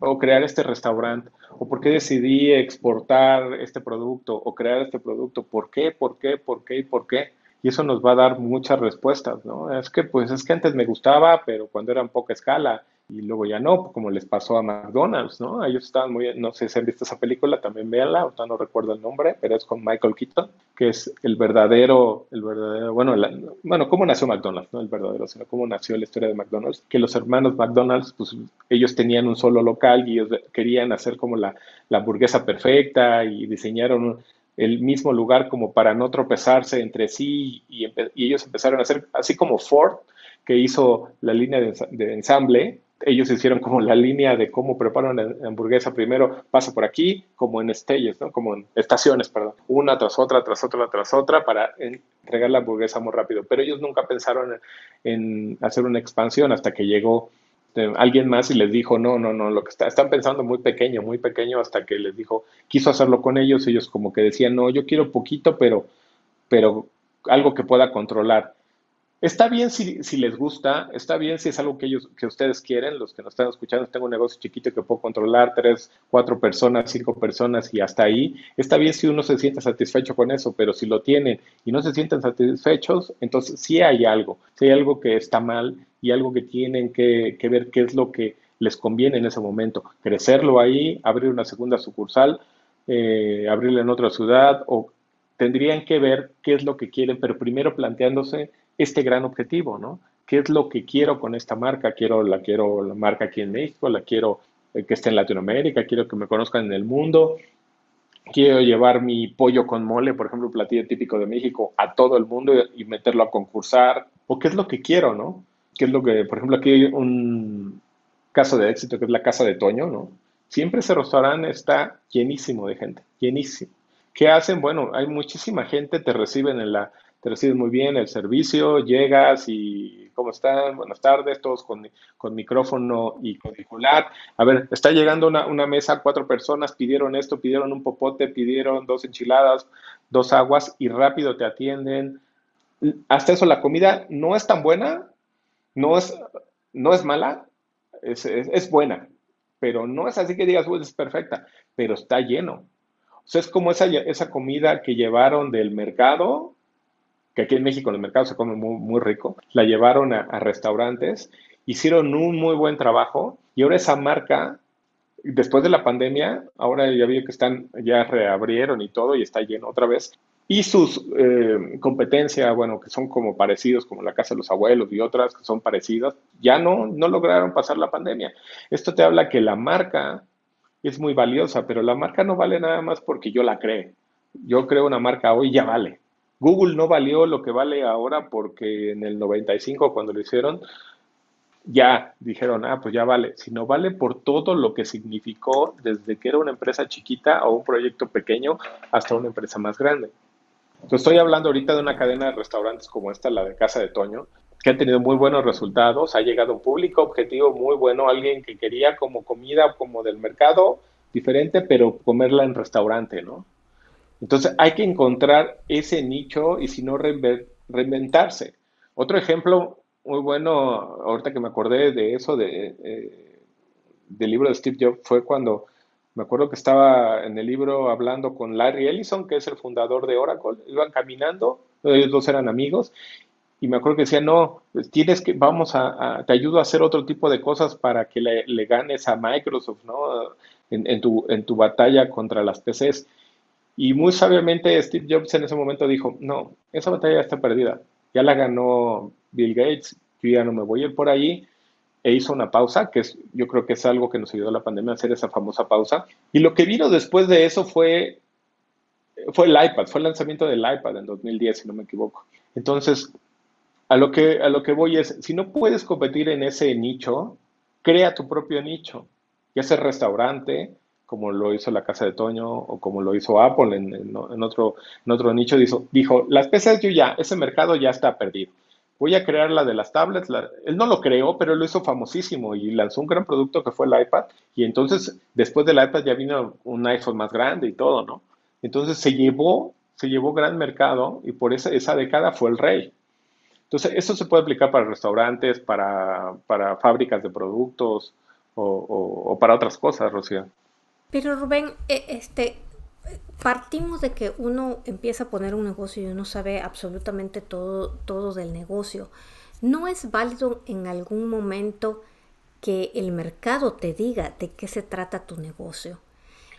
o crear este restaurante? ¿O por qué decidí exportar este producto o crear este producto? ¿Por qué? ¿Por qué? ¿Por qué? ¿Y por qué? Y eso nos va a dar muchas respuestas, ¿no? Es que, pues, es que antes me gustaba, pero cuando era en poca escala y luego ya no, como les pasó a McDonald's, ¿no? Ellos estaban muy, no sé si han visto esa película, también véanla, ahorita no recuerdo el nombre, pero es con Michael Keaton, que es el verdadero, el verdadero, bueno, bueno, cómo nació McDonald's, no el verdadero, sino cómo nació la historia de McDonald's, que los hermanos McDonald's, pues ellos tenían un solo local y ellos querían hacer como la, la hamburguesa perfecta y diseñaron el mismo lugar como para no tropezarse entre sí y, ellos empezaron a hacer, así como Ford, que hizo la línea de, ensamble, ellos hicieron como la línea de cómo preparan una hamburguesa. Primero pasa por aquí, como en stages, ¿no? Como en estaciones, perdón. Una tras otra, tras otra, tras otra, para entregar la hamburguesa muy rápido. Pero ellos nunca pensaron en, hacer una expansión hasta que llegó eh, alguien más y les dijo, no, no, no, lo que está, están pensando muy pequeño, muy pequeño, hasta que les dijo, quiso hacerlo con ellos. Ellos como que decían, no, yo quiero poquito, pero, pero algo que pueda controlar. Está bien si, les gusta, está bien si es algo que ellos, que ustedes quieren, los que nos están escuchando, tengo un negocio chiquito que puedo controlar, tres, cuatro personas, cinco personas y hasta ahí. Está bien si uno se siente satisfecho con eso, pero si lo tienen y no se sienten satisfechos, entonces sí hay algo, sí hay algo que está mal y algo que tienen que, que ver qué es lo que les conviene en ese momento. Crecerlo ahí, abrir una segunda sucursal, eh, abrirla en otra ciudad o tendrían que ver qué es lo que quieren, pero primero planteándose este gran objetivo, ¿no? ¿Qué es lo que quiero con esta marca? Quiero la quiero la marca aquí en México, la quiero eh, que esté en Latinoamérica, quiero que me conozcan en el mundo. Quiero llevar mi pollo con mole, por ejemplo, platillo típico de México, a todo el mundo y meterlo a concursar. ¿O qué es lo que quiero, no? ¿Qué es lo que, por ejemplo, aquí hay un caso de éxito que es la Casa de Toño, ¿no? Siempre ese restaurante está llenísimo de gente, llenísimo. ¿Qué hacen? Bueno, hay muchísima gente, te reciben en la te recibes muy bien el servicio, llegas y ¿cómo están? Buenas tardes, todos con, con micrófono y cuadricular. A ver, está llegando una, una, mesa, cuatro personas, pidieron esto, pidieron un popote, pidieron dos enchiladas, dos aguas y rápido te atienden. Hasta eso, la comida no es tan buena, no es, no es mala, es, es, buena, pero no es así que digas, es perfecta, pero está lleno. O sea, es como esa, esa comida que llevaron del mercado que aquí en México en el mercado se come muy, rico, la llevaron a, restaurantes, hicieron un muy buen trabajo y ahora esa marca, después de la pandemia, ahora ya vi que están, ya reabrieron y todo y está lleno otra vez. Y sus eh, competencias, bueno, que son como parecidos, como la Casa de los Abuelos y otras que son parecidas, ya no, no lograron pasar la pandemia. Esto te habla que la marca es muy valiosa, pero la marca no vale nada más porque yo la cree. Yo creo una marca hoy ya vale. Google no valió lo que vale ahora porque en el 95 cuando lo hicieron, ya dijeron, ah, pues ya vale, sino vale por todo lo que significó desde que era una empresa chiquita o un proyecto pequeño hasta una empresa más grande. estoy hablando ahorita de una cadena de restaurantes como esta, la de Casa de Toño, que han tenido muy buenos resultados, ha llegado a un público objetivo muy bueno, alguien que quería como comida como del mercado diferente, pero comerla en restaurante, ¿no? Entonces hay que encontrar ese nicho y si no reinventarse. Otro ejemplo muy bueno, ahorita que me acordé de eso, de, eh, del libro de Steve Jobs, fue cuando me acuerdo que estaba en el libro hablando con Larry Ellison, que es el fundador de Oracle. Iban caminando, ellos dos eran amigos, y me acuerdo que decía, no, pues tienes que, vamos a, te ayudo a hacer otro tipo de cosas para que le, ganes a Microsoft, ¿no? En, tu, en tu batalla contra las PCs. Y muy sabiamente Steve Jobs en ese momento dijo, no, esa batalla ya está perdida, ya la ganó Bill Gates, yo ya no me voy a ir por ahí, e hizo una pausa, que es, yo creo que es algo que nos ayudó la pandemia a hacer esa famosa pausa. Y lo que vino después de eso fue, fue el iPad, fue el lanzamiento del iPad en 2010, si no me equivoco. Entonces, a lo que, a lo que voy es, si no puedes competir en ese nicho, crea tu propio nicho, ya sea restaurante, como lo hizo la casa de Toño o como lo hizo Apple en, otro, nicho, dijo, dijo, las PCs yo ya, ese mercado ya está perdido voy a crear la de las tablets. él no lo creó, pero lo hizo famosísimo y lanzó un gran producto que fue el iPad. Y entonces, después del iPad ya vino un iPhone más grande y todo, ¿no? Entonces se llevó, se llevó gran mercado y por esa, esa década fue el rey. Entonces, eso se puede aplicar para restaurantes, para, para fábricas de productos o, o, para otras cosas, Rocío. Pero Rubén, e, este, partimos de que uno empieza a poner un negocio y uno sabe absolutamente todo, todo del negocio. ¿No es válido en algún momento que el mercado te diga de qué se trata tu negocio?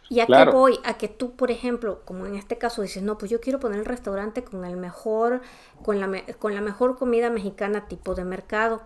Y a qué voy, a que tú, por ejemplo, como en este caso dices, no, pues yo quiero poner el restaurante con el mejor, con la, con la mejor comida mexicana tipo de mercado.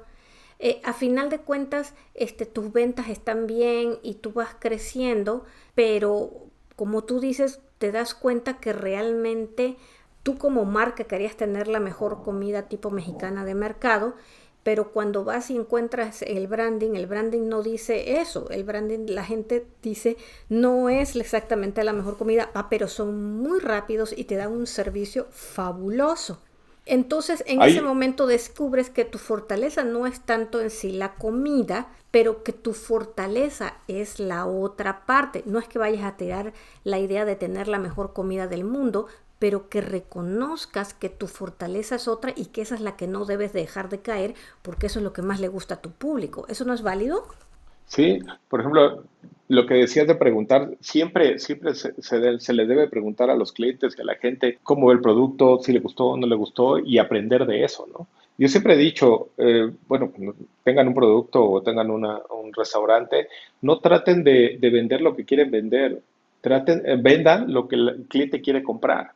Eh, a final de cuentas, este, tus ventas están bien y tú vas creciendo, pero como tú dices, te das cuenta que realmente tú como marca querías tener la mejor comida tipo mexicana de mercado, pero cuando vas y encuentras el branding, el branding no dice eso, el branding la gente dice no es exactamente la mejor comida, ah, pero son muy rápidos y te dan un servicio fabuloso. Entonces en ese momento descubres que tu fortaleza no es tanto en sí la comida, pero que tu fortaleza es la otra parte. No es que vayas a tirar la idea de tener la mejor comida del mundo, pero que reconozcas que tu fortaleza es otra y que esa es la que no debes dejar de caer porque eso es lo que más le gusta a tu público. ¿Eso no es válido? Sí, por ejemplo, lo que decías de preguntar, siempre, siempre se, se, les debe preguntar a los clientes a la gente cómo ve el producto, si le gustó o no le gustó y aprender de eso, ¿no? Yo siempre he dicho, eh, bueno, tengan un producto o tengan un restaurante, no traten de, vender lo que quieren vender, traten, eh, vendan lo que el cliente quiere comprar.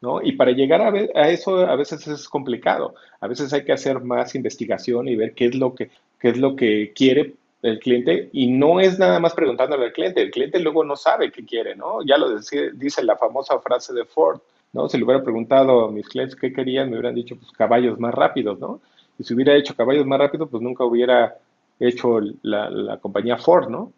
¿No? Y para llegar a, a, eso a veces es complicado. A veces hay que hacer más investigación y ver qué es lo que, qué es lo que quiere el cliente y no es nada más preguntándole al cliente. El cliente luego no sabe qué quiere, ¿no? Ya lo dice la famosa frase de Ford. ¿no? Si le hubiera preguntado a mis clientes qué querían, me hubieran dicho, pues caballos más rápidos, ¿no? Y si hubiera hecho caballos más rápidos, pues nunca hubiera hecho la, compañía Ford, ¿no?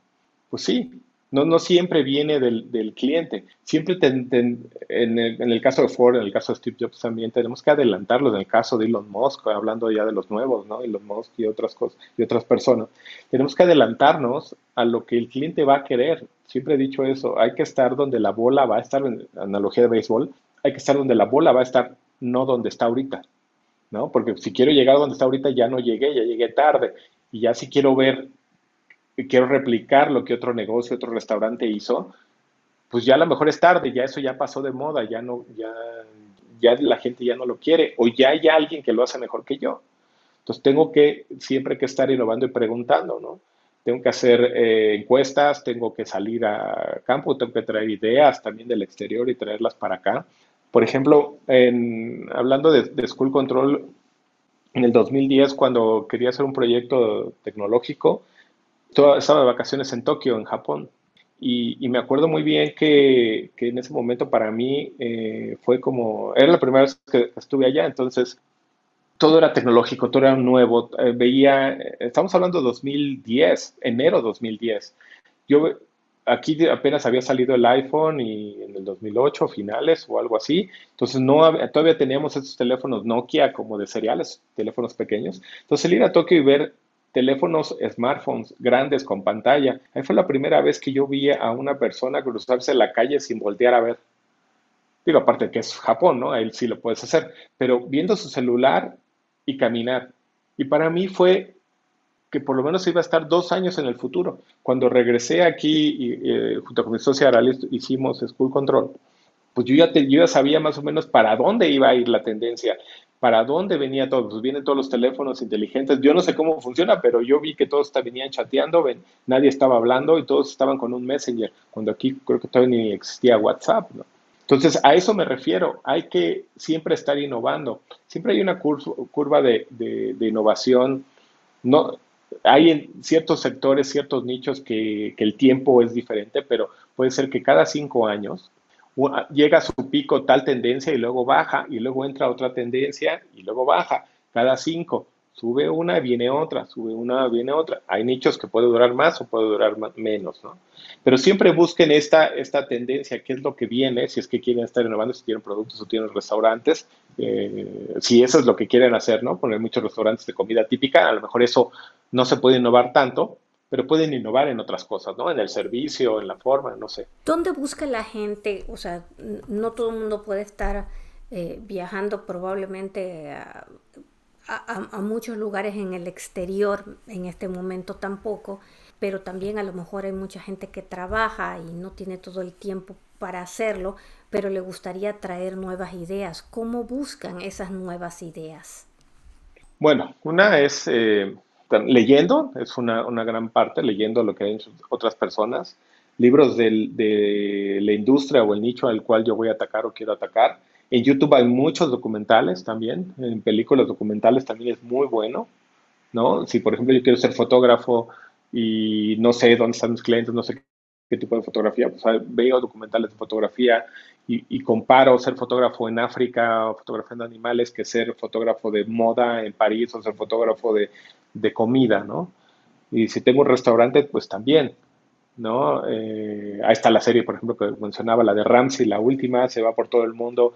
Pues sí, no, no siempre viene del, cliente. Siempre en, el, caso de Ford, en el caso de Steve Jobs también, tenemos que adelantarlos. En el caso de Elon Musk, hablando ya de los nuevos, ¿no? Elon Musk y otras cosas, y otras personas. Tenemos que adelantarnos a lo que el cliente va a querer. Siempre he dicho eso, hay que estar donde la bola va a estar, en analogía de béisbol, hay que estar donde la bola va a estar, no donde está ahorita, ¿no? Porque si quiero llegar donde está ahorita, ya no llegué, ya llegué tarde. Y ya si quiero ver, quiero replicar lo que otro negocio, otro restaurante hizo, pues ya a lo mejor es tarde, ya eso ya pasó de moda, ya no, ya, ya la gente ya no lo quiere, o ya hay alguien que lo hace mejor que yo. Entonces tengo que siempre que estar innovando y preguntando, ¿no? Tengo que hacer eh, encuestas, tengo que salir a campo, tengo que traer ideas también del exterior y traerlas para acá. Por ejemplo, en, hablando de, School Control, en el 2010, cuando quería hacer un proyecto tecnológico, estaba de vacaciones en Tokio, en Japón. Y, me acuerdo muy bien que, que, en ese momento para mí eh, fue como, era la primera vez que estuve allá, entonces todo era tecnológico, todo era nuevo. Eh, veía, estamos hablando de 2010, enero 2010. Yo aquí apenas había salido el iPhone y en el 2008 finales o algo así, entonces no todavía teníamos estos teléfonos Nokia como de seriales, teléfonos pequeños. Entonces el ir a Tokio y ver teléfonos, smartphones grandes con pantalla, ahí fue la primera vez que yo vi a una persona cruzarse la calle sin voltear a ver. Digo, aparte que es Japón, ¿no? Ahí sí lo puedes hacer, pero viendo su celular y caminar. Y para mí fue que por lo menos iba a estar dos años en el futuro. Cuando regresé aquí, y, eh, junto con mi socia Aralis, hicimos School Control, pues ya, yo ya sabía más o menos para dónde iba a ir la tendencia, para dónde venía todo. Pues vienen todos los teléfonos inteligentes. Yo no sé cómo funciona, pero yo vi que todos venían chateando, nadie estaba hablando y todos estaban con un Messenger, cuando aquí creo que todavía ni existía WhatsApp, ¿no? Entonces, a eso me refiero. Hay que siempre estar innovando. Siempre hay una curva de, de innovación. No, hay en ciertos sectores, ciertos nichos que, el tiempo es diferente, pero puede ser que cada cinco años llega a su pico tal tendencia y luego baja, y luego entra otra tendencia y luego baja. Cada cinco, sube una, viene otra, sube una, viene otra. Hay nichos que puede durar más o puede durar menos, ¿no? Pero siempre busquen esta, esta tendencia, qué es lo que viene, si es que quieren estar innovando, si tienen productos o tienen restaurantes, eh, si eso es lo que quieren hacer, ¿no? Poner muchos restaurantes de comida típica, a lo mejor eso no se puede innovar tanto, pero pueden innovar en otras cosas, ¿no? En el servicio, en la forma, no sé. ¿Dónde busca la gente? O sea, no todo el mundo puede estar eh, viajando probablemente a, muchos lugares en el exterior en este momento tampoco, pero también a lo mejor hay mucha gente que trabaja y no tiene todo el tiempo para hacerlo, pero le gustaría traer nuevas ideas. ¿Cómo buscan esas nuevas ideas? Bueno, una es... Eh, leyendo, es una, gran parte, leyendo lo que hay otras personas, libros de la industria o el nicho al cual yo voy a atacar o quiero atacar. En YouTube hay muchos documentales también, en películas documentales también es muy bueno, ¿no? Si por ejemplo yo quiero ser fotógrafo y no sé dónde están mis clientes, no sé qué tipo de fotografía, pues veo documentales de fotografía y, y, comparo ser fotógrafo en África fotografiando animales que ser fotógrafo de moda en París o ser fotógrafo de, de comida, ¿no? Y si tengo un restaurante, pues también, ¿no? Eh, ahí está la serie, por ejemplo, que mencionaba, la de Ramsey, la última, se va por todo el mundo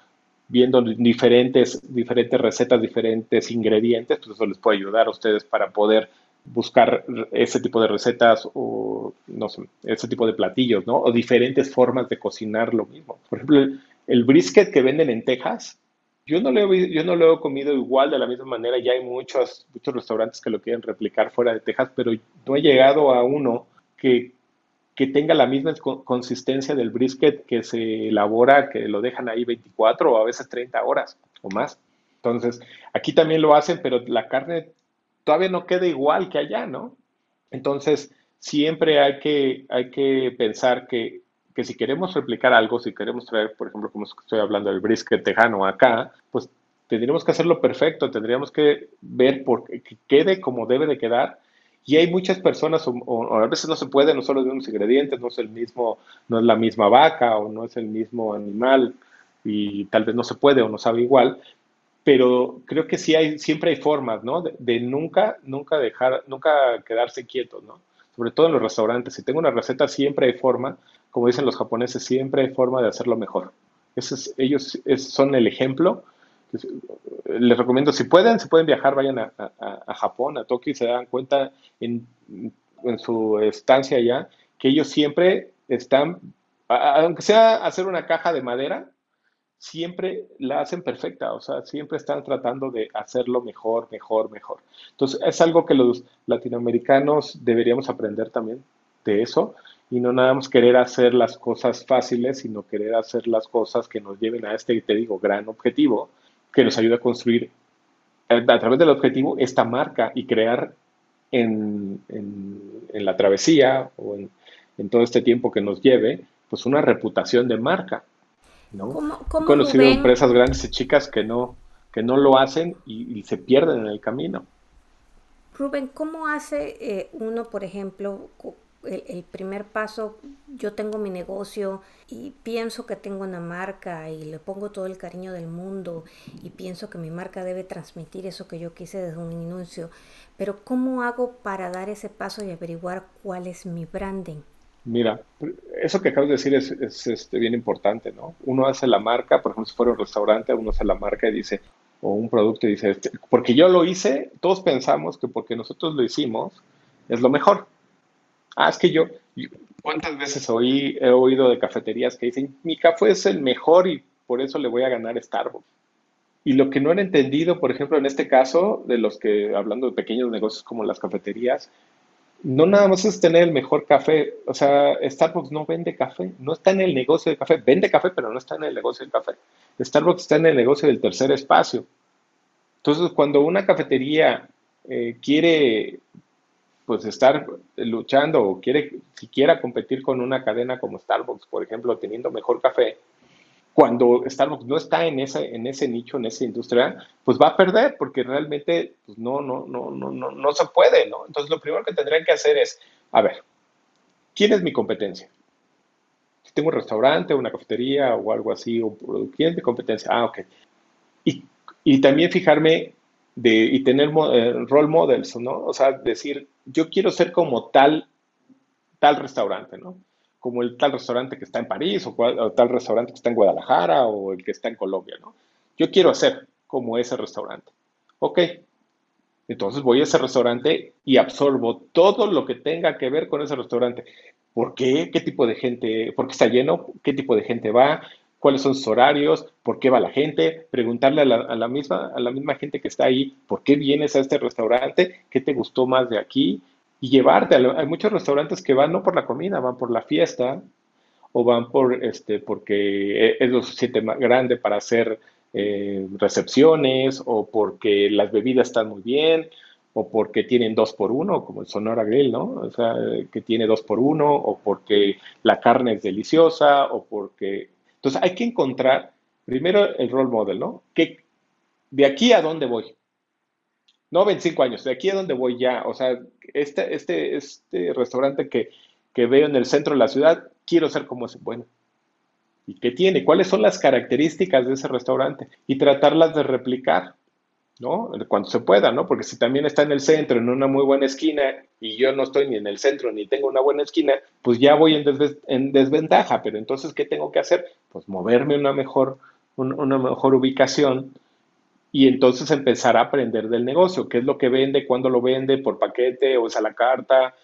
viendo diferentes, diferentes recetas, diferentes ingredientes, pues eso les puede ayudar a ustedes para poder buscar ese tipo de recetas o, no sé, ese tipo de platillos, ¿no? O diferentes formas de cocinar lo mismo. Por ejemplo, el brisket que venden en Texas, yo no, lo he, yo no lo he comido igual de la misma manera, ya hay muchos, muchos restaurantes que lo quieren replicar fuera de Texas, pero no he llegado a uno que, que tenga la misma consistencia del brisket que se elabora, que lo dejan ahí 24 o a veces 30 horas o más. Entonces, aquí también lo hacen, pero la carne todavía no queda igual que allá, ¿no? Entonces, siempre hay que, hay que pensar que que si queremos replicar algo, si queremos traer, por ejemplo, como estoy hablando del brisket tejano acá, pues tendríamos que hacerlo perfecto, tendríamos que ver por que quede como debe de quedar. Y hay muchas personas, o, a veces no se puede, no solo de unos ingredientes, no es el mismo, no es la misma vaca o no es el mismo animal y tal vez no se puede o no sabe igual, pero creo que sí hay, siempre hay formas, ¿no? De, nunca, nunca dejar, nunca quedarse quietos, ¿no? Sobre todo en los restaurantes. Si tengo una receta, siempre hay forma como dicen los japoneses, siempre hay forma de hacerlo mejor. ellos son el ejemplo. Les recomiendo, si pueden, si pueden viajar, vayan a, Japón, a Tokio y se dan cuenta en, su estancia allá que ellos siempre están, aunque sea hacer una caja de madera, siempre la hacen perfecta, o sea, siempre están tratando de hacerlo mejor, mejor, mejor. Entonces, es algo que los latinoamericanos deberíamos aprender también de eso y no nada más querer hacer las cosas fáciles, sino querer hacer las cosas que nos lleven a este, te digo, gran objetivo, que nos ayude a construir eh, a través del objetivo esta marca y crear en, en, la travesía o en, en, todo este tiempo que nos lleve, pues una reputación de marca. ¿no? He conocido empresas grandes y chicas que no, que no lo hacen y, se pierden en el camino. Rubén, ¿cómo hace eh, uno, por ejemplo, el, primer paso, yo tengo mi negocio y pienso que tengo una marca y le pongo todo el cariño del mundo y pienso que mi marca debe transmitir eso que yo quise desde un inicio, pero ¿cómo hago para dar ese paso y averiguar cuál es mi branding? Mira, eso que acabas de decir es, este, bien importante, ¿no? Uno hace la marca, por ejemplo, si fuera un restaurante, uno hace la marca y dice, o un producto y dice, este, porque yo lo hice, todos pensamos que porque nosotros lo hicimos es lo mejor. Ah, es que yo, ¿cuántas veces oí, he oído de cafeterías que dicen, mi café es el mejor y por eso le voy a ganar Starbucks? Y lo que no han entendido, por ejemplo, en este caso, de los que, hablando de pequeños negocios como las cafeterías, no nada más es tener el mejor café. O sea, Starbucks no vende café, no está en el negocio de café. Vende café, pero no está en el negocio del café. Starbucks está en el negocio del tercer espacio. Entonces, cuando una cafetería eh, quiere pues estar luchando o quiere siquiera competir con una cadena como Starbucks, por ejemplo, teniendo mejor café, cuando Starbucks no está en ese, en ese nicho, en esa industria, pues va a perder porque realmente pues no, no, no, no, no, no se puede, ¿no? Entonces lo primero que tendrían que hacer es, a ver, ¿quién es mi competencia? Si tengo un restaurante, una cafetería o algo así, o, ¿quién es mi competencia? Ah, ok. Y, y también fijarme de, y tener eh, role models, ¿no? O sea, decir, yo quiero ser como tal, tal restaurante, ¿no? como el tal restaurante que está en París o, tal restaurante que está en Guadalajara o el que está en Colombia, ¿no? Yo quiero hacer como ese restaurante. Ok, entonces voy a ese restaurante y absorbo todo lo que tenga que ver con ese restaurante. ¿Por qué? ¿Qué tipo de gente? ¿Por qué está lleno? ¿Qué tipo de gente va? ¿Cuáles son sus horarios? ¿Por qué va la gente? Preguntarle a la, a la, misma, a la misma gente que está ahí, ¿por qué vienes a este restaurante? ¿Qué te gustó más de aquí? y llevarte. Hay muchos restaurantes que van no por la comida, van por la fiesta o van por este porque e, es lo suficiente más grande para hacer eh, recepciones o porque las bebidas están muy bien o porque tienen dos por uno, como el Sonora Grill, ¿no? O sea, que tiene dos por uno, o porque la carne es deliciosa, o porque... Entonces hay que encontrar primero el role model, ¿no? Que, ¿De aquí a dónde voy? No 25 años, de aquí a donde voy ya. O sea, este, este, este restaurante que, veo en el centro de la ciudad, quiero ser como ese. Bueno, ¿y qué tiene? ¿Cuáles son las características de ese restaurante? Y tratarlas de replicar, ¿no? Cuando se pueda, ¿no? Porque si también está en el centro, en una muy buena esquina, y yo no estoy ni en el centro ni tengo una buena esquina, pues ya voy en, en desventaja. Pero entonces, ¿qué tengo que hacer? Pues moverme una mejor, una mejor ubicación y entonces empezar a aprender del negocio, qué es lo que vende, cuándo lo vende, por paquete o es a la carta,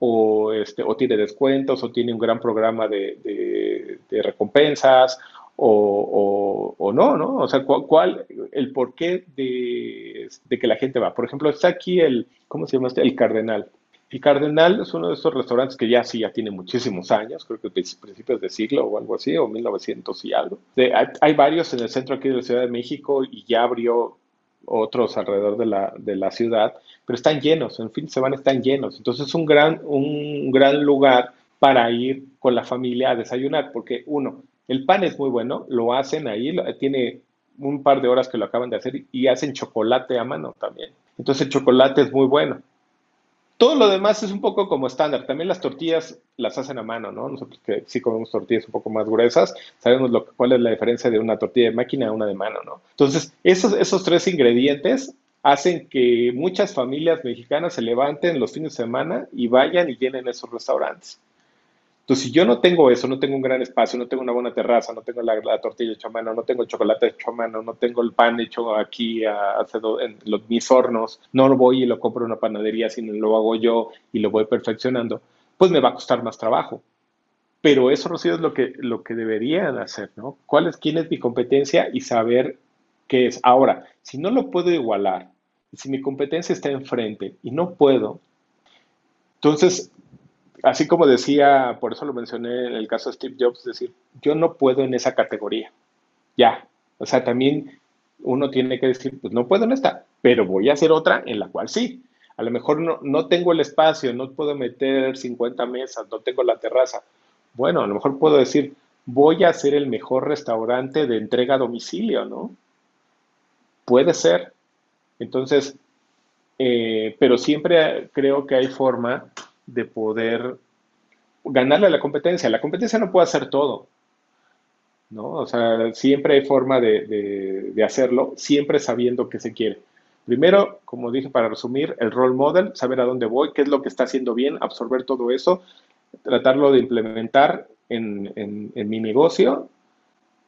o, este, o tiene descuentos, o tiene un gran programa de, recompensas, o, o, no, ¿no? O sea, ¿cuál, el porqué de, de que la gente va? Por ejemplo, está aquí el, ¿cómo se llama este? El Cardenal. El Cardenal es uno de esos restaurantes que ya sí, ya tiene muchísimos años, creo que principios de siglo o algo así, o 1900 y algo. hay, varios en el centro aquí de la Ciudad de México y ya abrió otros alrededor de la, de la ciudad, pero están llenos, en fin, se van, están llenos. Entonces es un gran, un gran lugar para ir con la familia a desayunar, porque uno, el pan es muy bueno, lo hacen ahí, tiene un par de horas que lo acaban de hacer y hacen chocolate a mano también. Entonces el chocolate es muy bueno. Todo lo demás es un poco como estándar. También las tortillas las hacen a mano, ¿no? Nosotros que sí comemos tortillas un poco más gruesas, sabemos lo, cuál es la diferencia de una tortilla de máquina a una de mano, ¿no? Entonces, esos, esos tres ingredientes hacen que muchas familias mexicanas se levanten los fines de semana y vayan y llenen esos restaurantes. Entonces, si yo no tengo eso, no tengo un gran espacio, no tengo una buena terraza, no tengo la, tortilla hecha a mano, no tengo el chocolate hecho a mano, no tengo el pan hecho aquí en los, mis hornos, no lo voy y lo compro en una panadería, sino lo hago yo y lo voy perfeccionando, pues me va a costar más trabajo. Pero eso, Rocío, es lo que, lo que deberían hacer, ¿no? ¿Cuál es, quién es mi competencia y saber qué es? Ahora, si no lo puedo igualar, si mi competencia está enfrente y no puedo, entonces así como decía, por eso lo mencioné en el caso de Steve Jobs, decir, yo no puedo en esa categoría. Ya. O sea, también uno tiene que decir, pues no puedo en esta, pero voy a hacer otra en la cual sí. A lo mejor no, no tengo el espacio, no puedo meter 50 mesas, no tengo la terraza. Bueno, a lo mejor puedo decir, voy a hacer el mejor restaurante de entrega a domicilio, ¿no? Puede ser. Entonces, eh, pero siempre creo que hay forma de poder ganarle la competencia. La competencia no puede hacer todo, ¿no? O sea, siempre hay forma de, hacerlo, siempre sabiendo qué se quiere. Primero, como dije para resumir, el role model, saber a dónde voy, qué es lo que está haciendo bien, absorber todo eso, tratarlo de implementar en, en, mi negocio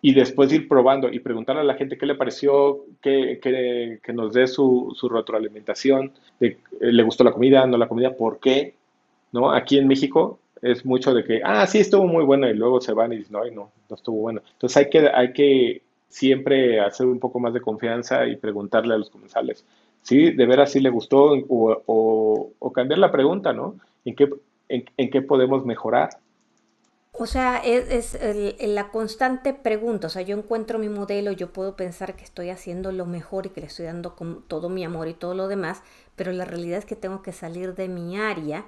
y después ir probando y preguntarle a la gente qué le pareció, que, que, que nos dé su, su retroalimentación, de, eh, le gustó la comida, no la comida, por qué, ¿no? Aquí en México es mucho de que, ah, sí, estuvo muy bueno y luego se van y dicen, no, no, no estuvo bueno. Entonces hay que, hay que siempre hacer un poco más de confianza y preguntarle a los comensales, ¿sí? ¿De veras sí le gustó? O, o, cambiar la pregunta, ¿no? ¿En qué, en, qué podemos mejorar? O sea, es, la constante pregunta. O sea, yo encuentro mi modelo, yo puedo pensar que estoy haciendo lo mejor y que le estoy dando con todo mi amor y todo lo demás, pero la realidad es que tengo que salir de mi área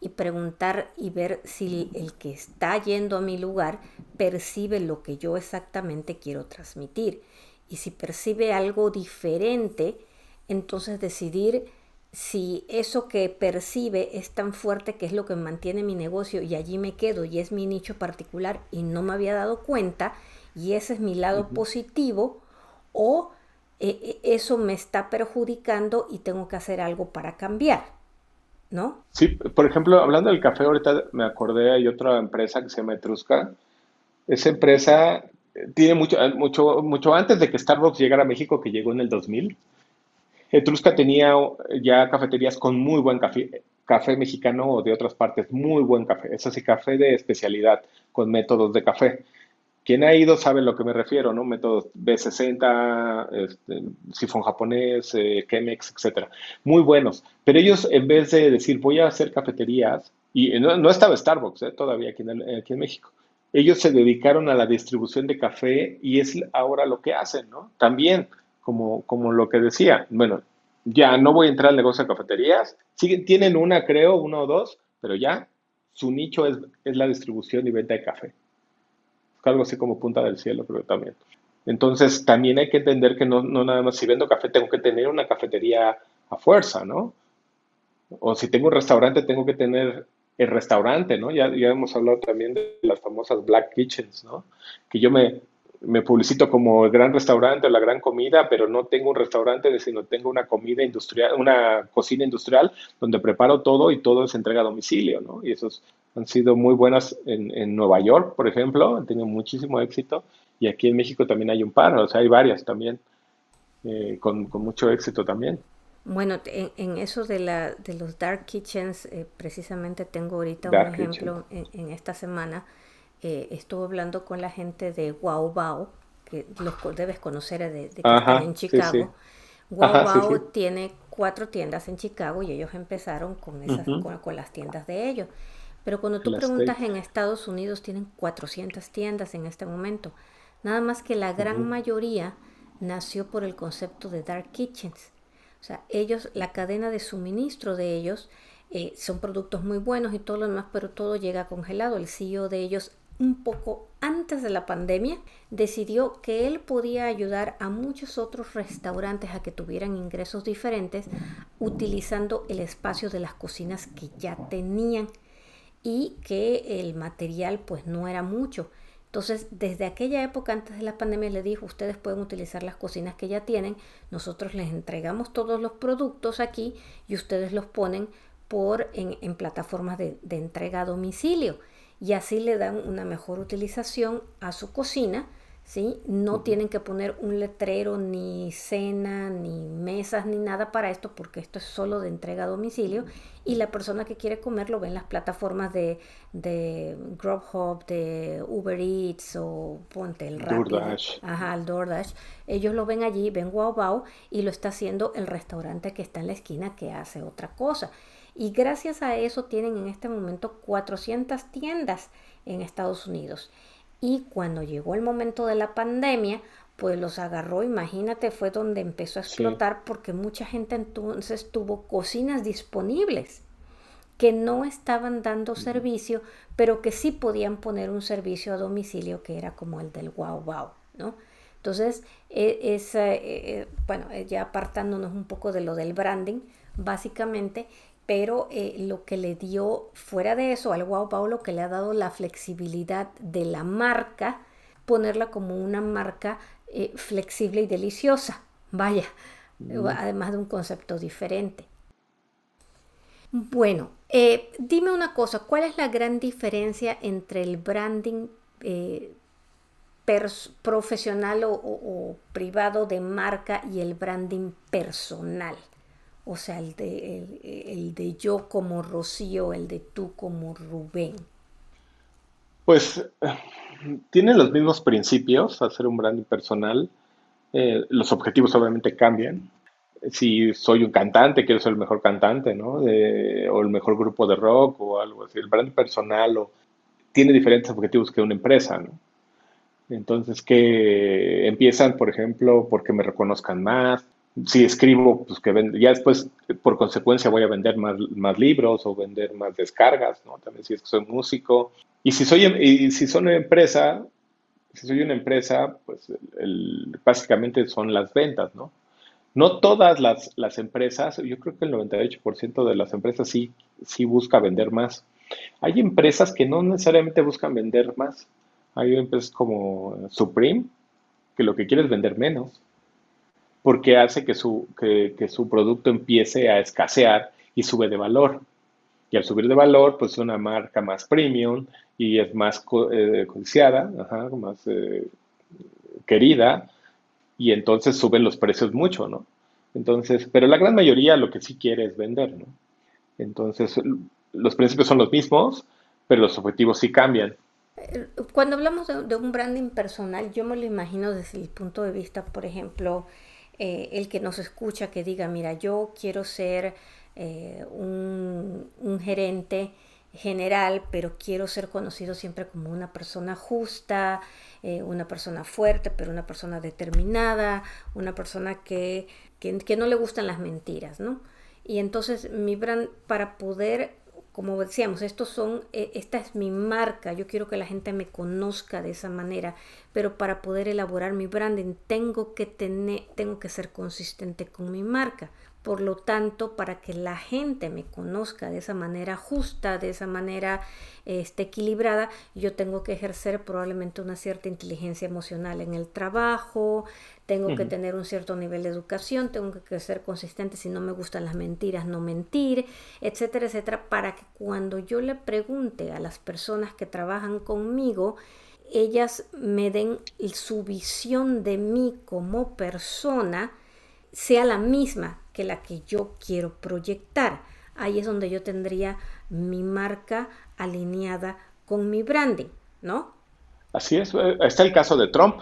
y preguntar y ver si el que está yendo a mi lugar percibe lo que yo exactamente quiero transmitir. Y si percibe algo diferente, entonces decidir si eso que percibe es tan fuerte que es lo que mantiene mi negocio y allí me quedo y es mi nicho particular y no me había dado cuenta y ese es mi lado positivo o eh, eh, eso me está perjudicando y tengo que hacer algo para cambiar. ¿No? Sí, por ejemplo, hablando del café, ahorita me acordé, hay otra empresa que se llama Etrusca. Esa empresa eh, tiene mucho, eh, mucho, mucho antes de que Starbucks llegara a México, que llegó en el 2000. Etrusca tenía ya cafeterías con muy buen café, café mexicano o de otras partes, muy buen café. Es así, café de especialidad, con métodos de café. Quien ha ido sabe a lo que me refiero, ¿no? Métodos B60, este, sifón japonés, eh, Chemex, etcétera. Muy buenos. Pero ellos, en vez de decir, voy a hacer cafeterías, y no, estaba Starbucks eh, todavía aquí en, México, ellos se dedicaron a la distribución de café y es ahora lo que hacen, ¿no? También, como, lo que decía, bueno, ya no voy a entrar al negocio de cafeterías, siguen, tienen una, creo, una o dos, pero ya su nicho es la distribución y venta de café algo así como punta del cielo, creo también. Entonces, también hay que entender que no, no nada más si vendo café, tengo que tener una cafetería a fuerza, ¿no? O si tengo un restaurante, tengo que tener el restaurante, ¿no? Ya, ya hemos hablado también de las famosas black kitchens, ¿no? Que yo me, me publicito como el gran restaurante o la gran comida, pero no tengo un restaurante, sino tengo una comida industrial, una cocina industrial donde preparo todo y todo es entrega a domicilio, ¿no? Y esos han sido muy buenas en, en Nueva York, por ejemplo, han tenido muchísimo éxito y aquí en México también hay un par, o sea, hay varias también eh, con, con, mucho éxito también. Bueno, en, eso de, la, de los dark kitchens, eh, precisamente tengo ahorita un ejemplo en, en esta semana eh, estuve hablando con la gente de Wow Bao, que los debes conocer de, que están en Chicago. Wow tiene cuatro tiendas en Chicago y ellos empezaron con, esas, con, las tiendas de ellos. Pero cuando tú preguntas en Estados Unidos, tienen 400 tiendas en este momento. Nada más que la gran mayoría nació por el concepto de dark kitchens. O sea, ellos, la cadena de suministro de ellos eh, son productos muy buenos y todo lo demás, pero todo llega congelado. El CEO de ellos un poco antes de la pandemia, decidió que él podía ayudar a muchos otros restaurantes a que tuvieran ingresos diferentes utilizando el espacio de las cocinas que ya tenían y que el material pues no era mucho. Entonces, desde aquella época antes de la pandemia le dijo, ustedes pueden utilizar las cocinas que ya tienen, nosotros les entregamos todos los productos aquí y ustedes los ponen por en, plataformas de entrega a domicilio y así le dan una mejor utilización a su cocina. ¿Sí? No tienen que poner un letrero, ni cena, ni mesas, ni nada para esto, porque esto es solo de entrega a domicilio. Y la persona que quiere comer lo ve en las plataformas de, de Grubhub, de Uber Eats o ponte el DoorDash. Ajá, el DoorDash. Ellos lo ven allí, ven Wow Wow y lo está haciendo el restaurante que está en la esquina que hace otra cosa. Y gracias a eso tienen en este momento 400 tiendas en Estados Unidos. Y cuando llegó el momento de la pandemia, pues los agarró, imagínate, fue donde empezó a explotar porque mucha gente entonces tuvo cocinas disponibles que no estaban dando servicio, pero que sí podían poner un servicio a domicilio que era como el del wow wow, ¿no? Entonces, e, es, eh, eh, bueno, ya apartándonos un poco de lo del branding, básicamente pero eh, lo que le dio fuera de eso al Wow Paulo que le ha dado la flexibilidad de la marca, ponerla como una marca eh, flexible y deliciosa, vaya, además de un concepto diferente. Bueno, Eh, dime una cosa, ¿cuál es la gran diferencia entre el branding profesional o, privado de marca y el branding personal? O sea, el de, el de yo como Rocío, el de tú como Rubén. Pues tienen los mismos principios, hacer un branding personal. Eh, los objetivos obviamente cambian. Si soy un cantante, quiero ser el mejor cantante, ¿no? o el mejor grupo de rock o algo así. El branding personal o, tiene diferentes objetivos que una empresa, ¿no? Entonces, que empiezan, por ejemplo, porque me reconozcan más. Si escribo, pues que vende, ya después, por consecuencia, voy a vender más, libros o vender más descargas, ¿no? También si es que soy músico, y si soy, y si son una empresa, si soy una empresa, pues básicamente son las ventas, ¿no? No todas las, las, empresas, yo creo que el 98% de las empresas sí, sí busca vender más. Hay empresas que no necesariamente buscan vender más. Hay empresas como Supreme, que lo que quiere es vender menos, porque hace que su, que, que su producto empiece a escasear y sube de valor. Y al subir de valor, pues es una marca más premium y es más eh, codiciada, más eh, querida, y entonces suben los precios mucho, ¿no? Entonces, pero la gran mayoría lo que sí quiere es vender, ¿no? Entonces, los principios son los mismos, pero los objetivos sí cambian. Cuando hablamos de, un branding personal, yo me lo imagino desde el punto de vista, por ejemplo, eh, el que nos escucha que diga, mira, yo quiero ser eh, un, gerente general, pero quiero ser conocido siempre como una persona justa, eh, una persona fuerte, pero una persona determinada, una persona que, que, no le gustan las mentiras, ¿no? Y entonces mi brand, para poder, como decíamos, estos son, eh, esta es mi marca, yo quiero que la gente me conozca de esa manera, pero para poder elaborar mi branding tengo que tener, tengo que ser consistente con mi marca. Por lo tanto, para que la gente me conozca de esa manera justa, de esa manera este, equilibrada, yo tengo que ejercer probablemente una cierta inteligencia emocional en el trabajo, tengo que tener un cierto nivel de educación, tengo que ser consistente si no me gustan las mentiras, no mentir, etcétera, etcétera, para que cuando yo le pregunte a las personas que trabajan conmigo, ellas me den su visión de mí como persona, sea la misma que la que yo quiero proyectar. Ahí es donde yo tendría mi marca alineada con mi branding, ¿no? Así es. Eh, está el caso de Trump.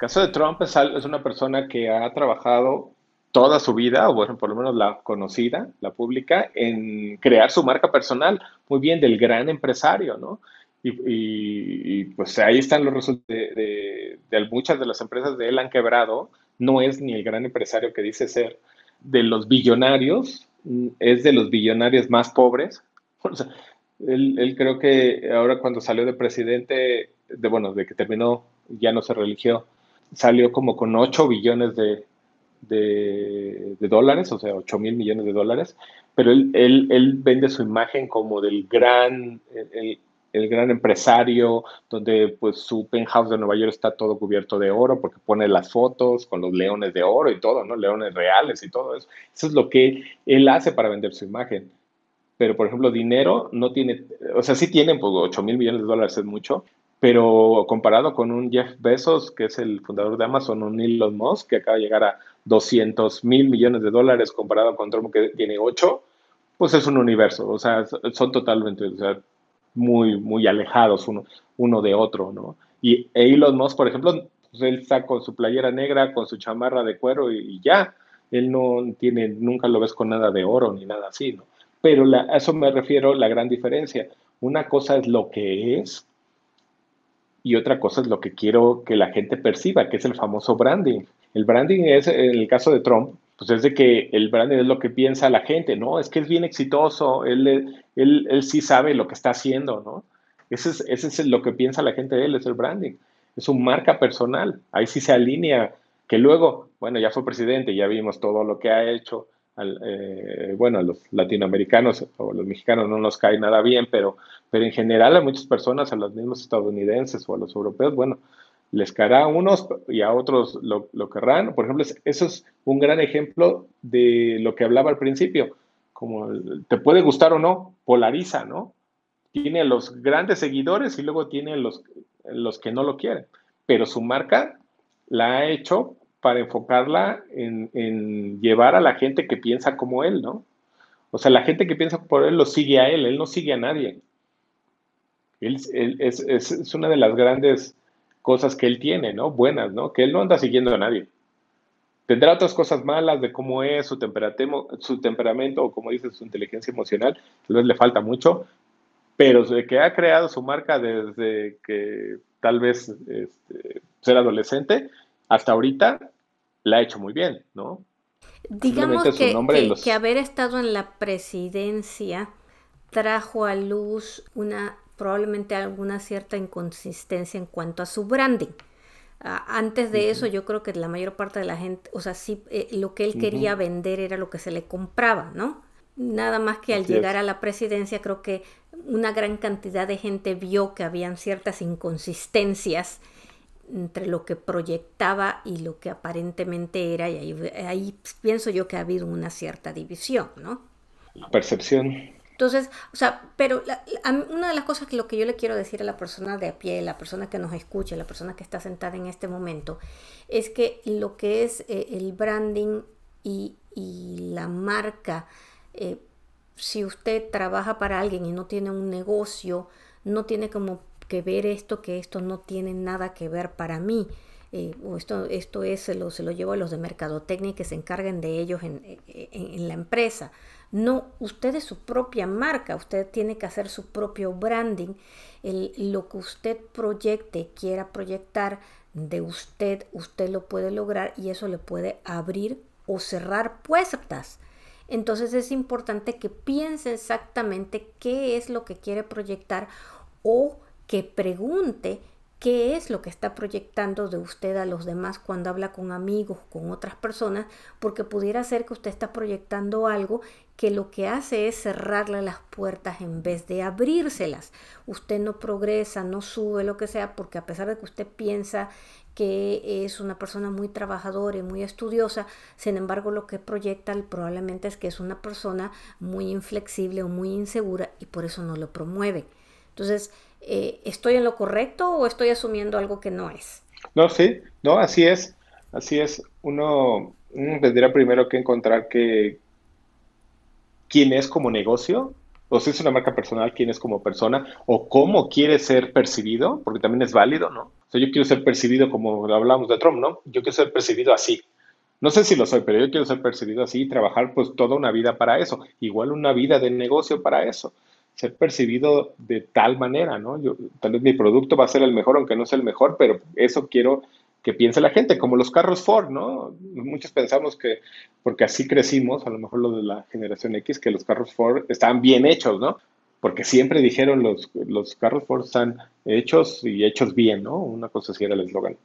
Caso de Trump es, una persona que ha trabajado toda su vida, o bueno, por lo menos la conocida, la pública, en crear su marca personal, muy bien, del gran empresario, ¿no? Y, pues ahí están los resultados de, muchas de las empresas de él han quebrado, no es ni el gran empresario que dice ser, de los billonarios, es de los billonarios más pobres. [LAUGHS] él, creo que ahora cuando salió de presidente, de bueno, de que terminó, ya no se religió, salió como con 8 billones de, de, dólares, o sea, 8 mil millones de dólares, pero él, él, él, vende su imagen como del gran, el, el gran empresario, donde pues su penthouse de Nueva York está todo cubierto de oro porque pone las fotos con los leones de oro y todo, ¿no? Leones reales y todo eso. Eso es lo que él hace para vender su imagen. Pero, por ejemplo, dinero no tiene, o sea, sí tienen, pues 8 mil millones de dólares es mucho, pero comparado con un Jeff Bezos, que es el fundador de Amazon, un Elon Musk, que acaba de llegar a 200 mil millones de dólares comparado con Trump, que tiene 8, pues es un universo, o sea, son totalmente, o sea, muy, muy alejados uno, uno de otro, ¿no? Y Elon Musk, por ejemplo, pues él está con su playera negra, con su chamarra de cuero y, ya. Él no tiene, nunca lo ves con nada de oro ni nada así, ¿no? Pero a eso me refiero la gran diferencia. Una cosa es lo que es y otra cosa es lo que quiero que la gente perciba, que es el famoso branding. El branding es, en el caso de Trump, pues es de que el branding es lo que piensa la gente, ¿no? Es que es bien exitoso, él, él, él sí sabe lo que está haciendo, ¿no? Ese es, ese es lo que piensa la gente de él, es el branding. Es su marca personal, ahí sí se alinea, que luego, bueno, ya fue presidente, ya vimos todo lo que ha hecho, eh, bueno, a los latinoamericanos o los mexicanos no nos cae nada bien, pero, pero en general a muchas personas, a los mismos estadounidenses o a los europeos, bueno, les caerá a unos y a otros lo, querrán. Por ejemplo, eso es un gran ejemplo de lo que hablaba al principio. como te puede gustar o no, polariza, ¿no? Tiene los grandes seguidores y luego tiene los, los que no lo quieren, pero su marca la ha hecho para enfocarla en, llevar a la gente que piensa como él, ¿no? O sea, la gente que piensa por él lo sigue a él, él no sigue a nadie. Él, es, una de las grandes cosas que él tiene, ¿no? Buenas, ¿no? Que él no anda siguiendo a nadie. Tendrá otras cosas malas de cómo es su su temperamento o como dice su inteligencia emocional, tal vez le falta mucho, pero de que ha creado su marca desde que tal vez este, ser adolescente hasta ahorita, la ha hecho muy bien, ¿no? Digamos que, que haber estado en la presidencia trajo a luz una probablemente alguna cierta inconsistencia en cuanto a su branding. Ah, antes de eso, yo creo que la mayor parte de la gente, o sea, sí, eh, lo que él quería vender era lo que se le compraba, ¿no? Nada más que al llegar a la presidencia, creo que una gran cantidad de gente vio que habían ciertas inconsistencias entre lo que proyectaba y lo que aparentemente era, y ahí, ahí pienso yo que ha habido una cierta división, ¿no? Percepción. Entonces, o sea, pero una de las cosas que lo que yo le quiero decir a la persona de a pie, la persona que nos escuche, la persona que está sentada en este momento, es que lo que es eh, el branding y, la marca, eh, si usted trabaja para alguien y no tiene un negocio, no tiene como que ver esto, que esto no tiene nada que ver para mí. Eh, o esto, esto es, se lo, se lo llevo a los de mercadotecnia que se encarguen de ellos en, en la empresa. No, usted es su propia marca, usted tiene que hacer su propio branding. Lo que usted proyecte, quiera proyectar de usted, usted lo puede lograr y eso le puede abrir o cerrar puertas. Entonces es importante que piense exactamente qué es lo que quiere proyectar o que pregunte qué es lo que está proyectando de usted a los demás cuando habla con amigos, con otras personas, porque pudiera ser que usted está proyectando algo que lo que hace es cerrarle las puertas en vez de abrírselas. Usted no progresa, no sube, lo que sea, porque a pesar de que usted piensa que es una persona muy trabajadora y muy estudiosa, sin embargo lo que proyecta probablemente es que es una persona muy inflexible o muy insegura y por eso no lo promueve. Entonces, eh, ¿estoy en lo correcto o estoy asumiendo algo que no es? No, sí, no, así es, así es. Uno tendría primero que encontrar que, quién es como negocio, o si es una marca personal, quién es como persona, o cómo quiere ser percibido, porque también es válido, ¿no? O sea, yo quiero ser percibido como hablamos de Trump, ¿no? Yo quiero ser percibido así. No sé si lo soy, pero yo quiero ser percibido así y trabajar pues toda una vida para eso. Igual una vida de negocio para eso. Ser percibido de tal manera, ¿no? Tal vez mi producto va a ser el mejor, aunque no sea el mejor, pero eso quiero que piense la gente, como los carros Ford, ¿no? Muchos pensamos que, porque así crecimos, a lo mejor los de la generación X, que los carros Ford estaban bien hechos, ¿no? Porque siempre dijeron los, los carros Ford están hechos y hechos bien, ¿no? Una cosa así era el eslogan.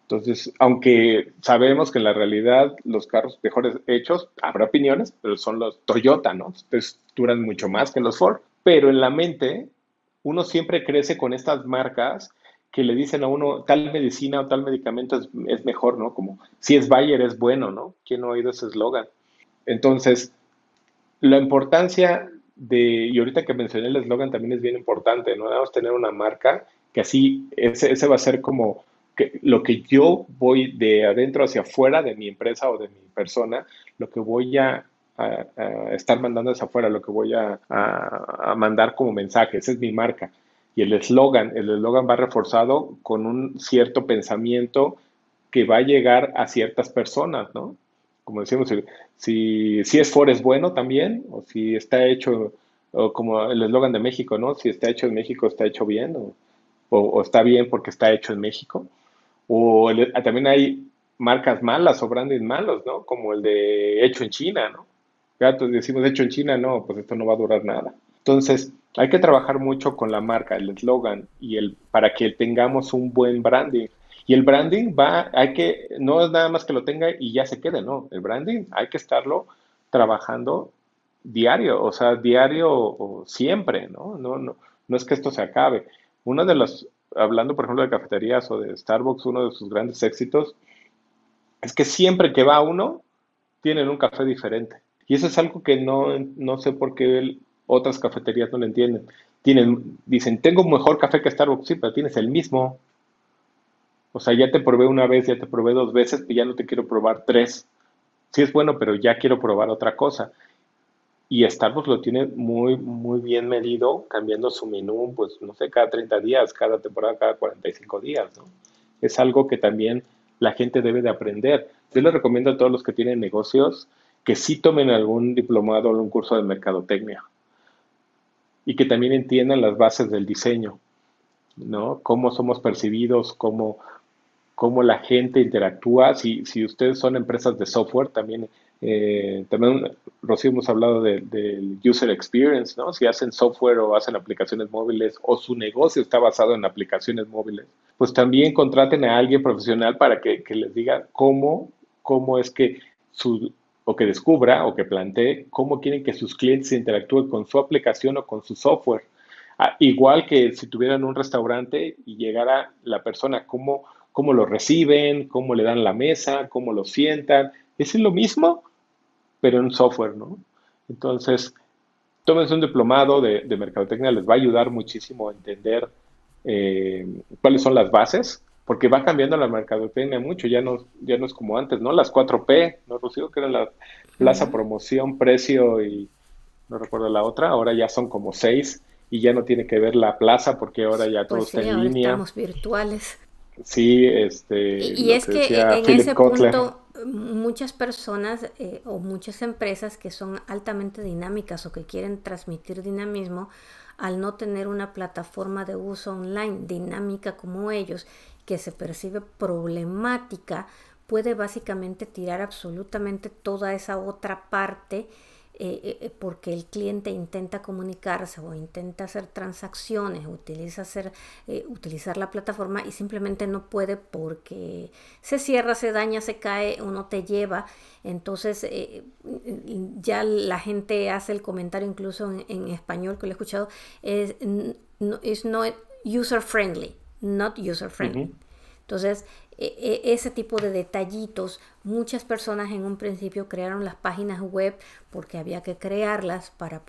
Entonces, aunque sabemos que en la realidad los carros mejores hechos, habrá opiniones, pero son los Toyota, ¿no? Entonces duran mucho más que los Ford. Pero en la mente, uno siempre crece con estas marcas que le dicen a uno tal medicina o tal medicamento es, mejor, ¿no? Como si es Bayer es bueno, ¿no? ¿Quién no ha oído ese eslogan? Entonces, la importancia de, y ahorita que mencioné el eslogan también es bien importante, ¿no? Debemos tener una marca que así, ese, ese va a ser como que lo que yo voy de adentro hacia afuera de mi empresa o de mi persona, lo que voy a, estar mandando hacia afuera, lo que voy a, a mandar como mensaje, esa es mi marca y el eslogan, el eslogan va reforzado con un cierto pensamiento que va a llegar a ciertas personas, ¿no? Como decimos, si, si es Ford es bueno también, o si está hecho, o como el eslogan de México, ¿no? Si está hecho en México, está hecho bien, o, o, está bien porque está hecho en México. O también hay marcas malas o branding malos, ¿no? Como el de hecho en China, ¿no? Ya decimos hecho en China, no, pues esto no va a durar nada. Entonces, hay que trabajar mucho con la marca, el eslogan y el para que tengamos un buen branding. Y el branding va, hay que, no es nada más que lo tenga y ya se quede, no. El branding hay que estarlo trabajando diario, o sea, diario o siempre, ¿no? No, no, no es que esto se acabe. Uno de los, hablando por ejemplo de cafeterías o de Starbucks, uno de sus grandes éxitos es que siempre que va uno, tienen un café diferente. Y eso es algo que no, no sé por qué otras cafeterías no lo entienden. Tienen, dicen, tengo mejor café que Starbucks, sí, pero tienes el mismo. O sea, ya te probé una vez, ya te probé dos veces, y ya no te quiero probar tres. Sí es bueno, pero ya quiero probar otra cosa. Y Starbucks lo tiene muy, muy bien medido, cambiando su menú, pues no sé, cada 30 días, cada temporada, cada 45 días, ¿no? Es algo que también la gente debe de aprender. Yo les recomiendo a todos los que tienen negocios que sí tomen algún diplomado o algún curso de mercadotecnia y que también entiendan las bases del diseño, ¿no? Cómo somos percibidos, cómo, cómo la gente interactúa. Si, si ustedes son empresas de software, también eh, también, Rocío, hemos hablado del user experience, ¿no? Si hacen software o hacen aplicaciones móviles o su negocio está basado en aplicaciones móviles, pues también contraten a alguien profesional para que, les diga cómo, cómo es que su, o que descubra o que plantee cómo quieren que sus clientes interactúen con su aplicación o con su software. Ah, igual que si tuvieran un restaurante y llegara la persona, cómo, cómo lo reciben, cómo le dan la mesa, cómo lo sientan. Es lo mismo, pero en software, ¿no? Entonces, tómense un diplomado de, mercadotecnia, les va a ayudar muchísimo a entender eh, cuáles son las bases, porque va cambiando la mercadotecnia mucho, ya no, ya no es como antes, ¿no? Las 4P, ¿no, Rocío? Que era la plaza, promoción, precio y no recuerdo la otra, ahora ya son como seis y ya no tiene que ver la plaza porque ahora ya todo pues está en línea. Estamos virtuales. Sí, este. Y, es que en ese punto muchas personas eh, o muchas empresas que son altamente dinámicas o que quieren transmitir dinamismo, al no tener una plataforma de uso online dinámica como ellos, que se percibe problemática, puede básicamente tirar absolutamente toda esa otra parte eh, eh, eh, porque el cliente intenta comunicarse o intenta hacer transacciones, utiliza hacer, utilizar la plataforma y simplemente no puede porque se cierra, se daña, se cae o no te lleva. Entonces ya la gente hace el comentario incluso en, español que lo he escuchado, es no, es user friendly, not user friendly. Entonces, e, e, ese tipo de detallitos, muchas personas en un principio crearon las páginas web porque había que crearlas para,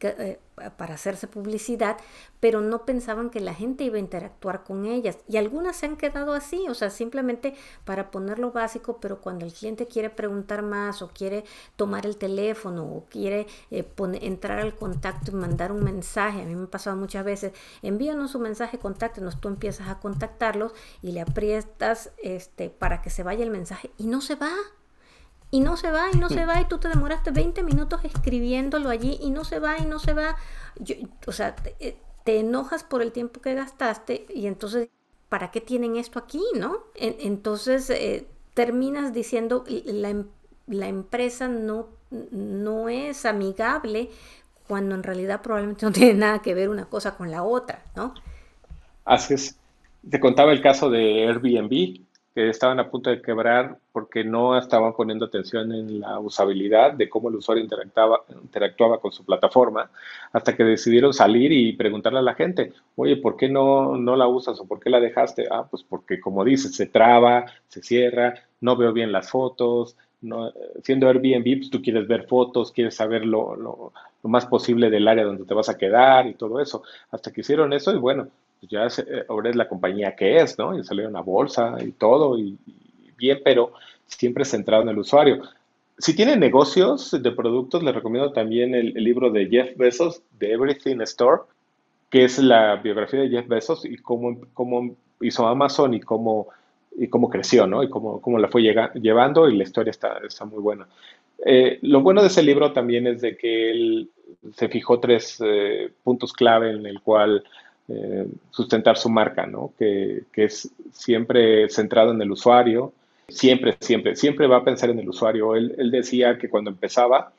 eh, para hacerse publicidad, pero no pensaban que la gente iba a interactuar con ellas. Y algunas se han quedado así, o sea, simplemente para poner lo básico, pero cuando el cliente quiere preguntar más o quiere tomar el teléfono o quiere eh, entrar al contacto y mandar un mensaje, a mí me ha pasado muchas veces, envíanos un mensaje, contáctenos, tú empiezas a contactarlos y le aprietas este, para que se vaya el mensaje y no se va y no se va y no se va y tú te demoraste 20 minutos escribiéndolo allí y no se va y no se va. o sea, eh, te, enojas por el tiempo que gastaste y entonces, ¿para qué tienen esto aquí, no? entonces, eh, terminas diciendo, la, em, la empresa no, no es amigable cuando en realidad probablemente no tiene nada que ver una cosa con la otra, ¿no? Así es. Te contaba el caso de Airbnb que estaban a punto de quebrar porque no estaban poniendo atención en la usabilidad de cómo el usuario interactuaba, con su plataforma, hasta que decidieron salir y preguntarle a la gente, oye, ¿por qué no, no la usas o por qué la dejaste? Ah, pues porque como dices, se traba, se cierra, no veo bien las fotos, no, siendo Airbnb, pues tú quieres ver fotos, quieres saber lo, lo, lo, más posible del área donde te vas a quedar y todo eso. Hasta que hicieron eso y bueno, pues ya eh, ahora es la compañía que es, ¿no? Y salió una bolsa y todo, y, bien, pero siempre centrado en el usuario. Si tienen negocios de productos, les recomiendo también el, libro de Jeff Bezos, de Everything Store, que es la biografía de Jeff Bezos y cómo, cómo hizo Amazon y cómo, y cómo creció, ¿no? Y cómo, cómo la fue llevando y la historia está, está muy buena. Eh, lo bueno de ese libro también es de que él se fijó tres eh, puntos clave en el cual eh, sustentar su marca, ¿no? Que, es siempre centrado en el usuario, siempre, siempre, siempre va a pensar en el usuario. Él, decía que cuando empezaba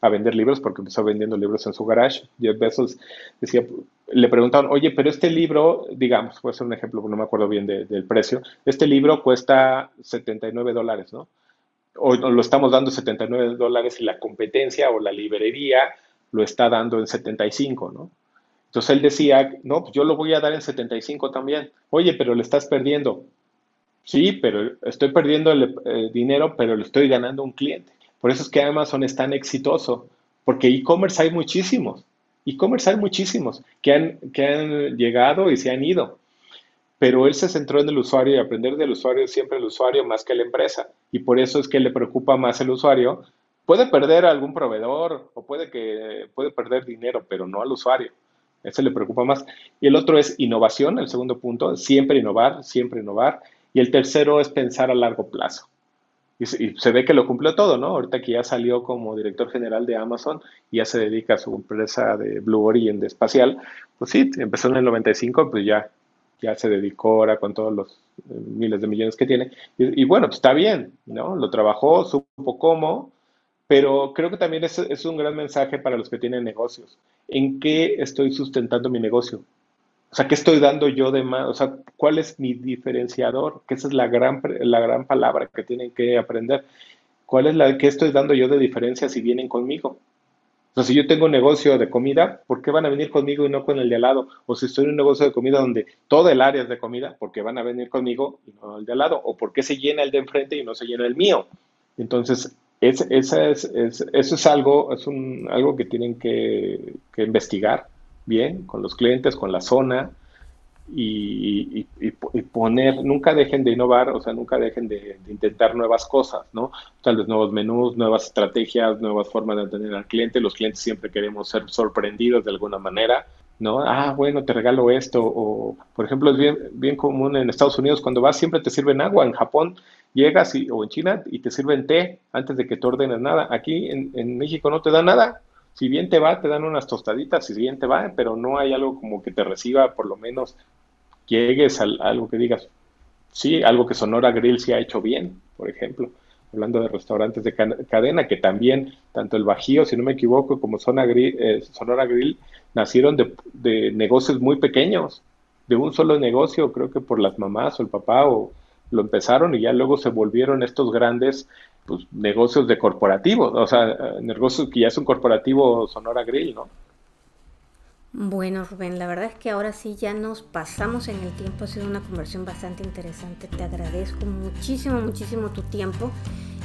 a vender libros, porque empezó vendiendo libros en su garage, Jeff Bezos decía, le preguntaban, oye, pero este libro, digamos, puede ser un ejemplo, no me acuerdo bien del precio, este libro cuesta 79 dólares, ¿no? O lo estamos dando 79 dólares y la competencia o la librería lo está dando en 75, ¿no? Entonces él decía, no, pues yo lo voy a dar en 75 también. Oye, pero le estás perdiendo. Sí, pero estoy perdiendo el eh, dinero, pero le estoy ganando un cliente. Por eso es que Amazon es tan exitoso, porque e-commerce hay muchísimos. E-commerce hay muchísimos que han, que han llegado y se han ido. Pero él se centró en el usuario y aprender del usuario siempre el usuario más que la empresa. Y por eso es que le preocupa más el usuario. Puede perder a algún proveedor o puede, que, puede perder dinero, pero no al usuario. Eso le preocupa más. Y el otro es innovación, el segundo punto, siempre innovar, siempre innovar. Y el tercero es pensar a largo plazo. Y se, ve que lo cumplió todo, ¿no? Ahorita que ya salió como director general de Amazon y ya se dedica a su empresa de Blue Origin de espacial, pues sí, empezó en el 95, pues ya, ya se dedicó ahora con todos los eh, miles de millones que tiene. Y, y, bueno, pues está bien, ¿no? Lo trabajó, supo cómo, pero creo que también es, es un gran mensaje para los que tienen negocios. ¿En qué estoy sustentando mi negocio? O sea, ¿qué estoy dando yo de más? O sea, ¿cuál es mi diferenciador? Que esa es la gran, la gran palabra que tienen que aprender. ¿Cuál es la que estoy dando yo de diferencia si vienen conmigo? O sea, si yo tengo un negocio de comida, ¿por qué van a venir conmigo y no con el de al lado? O si estoy en un negocio de comida donde todo el área es de comida, ¿por qué van a venir conmigo y no el de al lado? ¿O por qué se llena el de enfrente y no se llena el mío? Entonces, es, esa es, eso es algo, es un, algo que tienen que, investigar bien con los clientes, con la zona y, poner, nunca dejen de innovar, o sea, nunca dejen de, intentar nuevas cosas, ¿no? Tal vez nuevos menús, nuevas estrategias, nuevas formas de atender al cliente. Los clientes siempre queremos ser sorprendidos de alguna manera. ¿no? Ah, bueno, te regalo esto. O, por ejemplo, es bien, bien común en Estados Unidos, cuando vas siempre te sirven agua. En Japón llegas y, o en China y te sirven té antes de que te ordenes nada. Aquí en, en México no te dan nada si bien te va, te dan unas tostaditas, si bien te va, pero no hay algo como que te reciba, por lo menos llegues a, algo que digas, sí, algo que Sonora Grill sí ha hecho bien, por ejemplo, hablando de restaurantes de cadena, que también, tanto el Bajío, si no me equivoco, como eh, Sonora Grill, nacieron de, de negocios muy pequeños, de un solo negocio, creo que por las mamás o el papá, o lo empezaron y ya luego se volvieron estos grandes pues, negocios de corporativos, o sea, negocios que ya es un corporativo Sonora Grill, ¿no? Bueno, Rubén, la verdad es que ahora sí ya nos pasamos en el tiempo, ha sido una conversión bastante interesante, te agradezco muchísimo, muchísimo tu tiempo,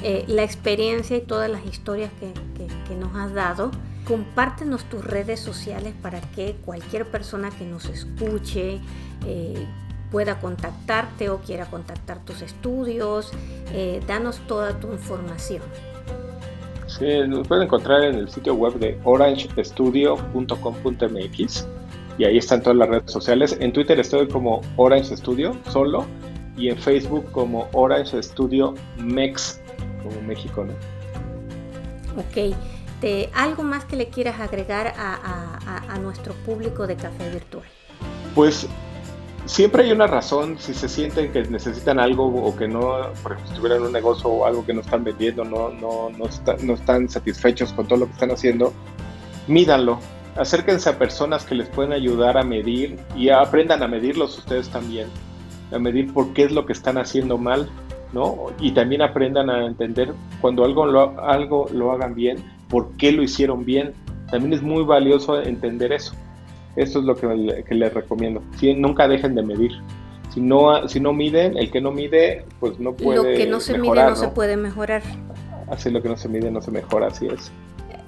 eh, la experiencia y todas las historias que, que, nos has dado. Compártenos tus redes sociales para que cualquier persona que nos escuche, eh, pueda contactarte o quiera contactar tus estudios. Eh, danos toda tu información. Sí, nos pueden encontrar en el sitio web de orangestudio.com.mx y ahí están todas las redes sociales. En Twitter estoy como Orange Studio solo y en Facebook como Orange Studio Mex, como México, ¿no? Ok. ¿Algo más que le quieras agregar a, a nuestro público de Café Virtual? Pues siempre hay una razón si se sienten que necesitan algo o que no, por ejemplo, tuvieran un negocio o algo que no están vendiendo, no, no, no, no están satisfechos con todo lo que están haciendo, mídanlo. Acérquense a personas que les pueden ayudar a medir y aprendan a medirlos ustedes también, a medir por qué es lo que están haciendo mal, ¿no? Y también aprendan a entender cuando algo lo, algo lo hagan bien, por qué lo hicieron bien. También es muy valioso entender eso. Esto es lo que, les recomiendo. nunca dejen de medir. Si no, si no miden, el que no mide, pues no puede. Lo que no se mide no, se puede mejorar. Así lo que no se mide no se mejora, así es.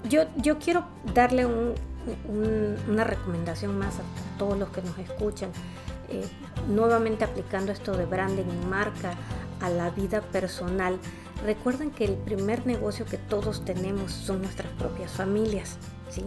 Yo, yo quiero darle una recomendación más a todos los que nos escuchan. Eh, nuevamente aplicando esto de branding y marca a la vida personal. Recuerden que el primer negocio que todos tenemos son nuestras propias familias, ¿sí?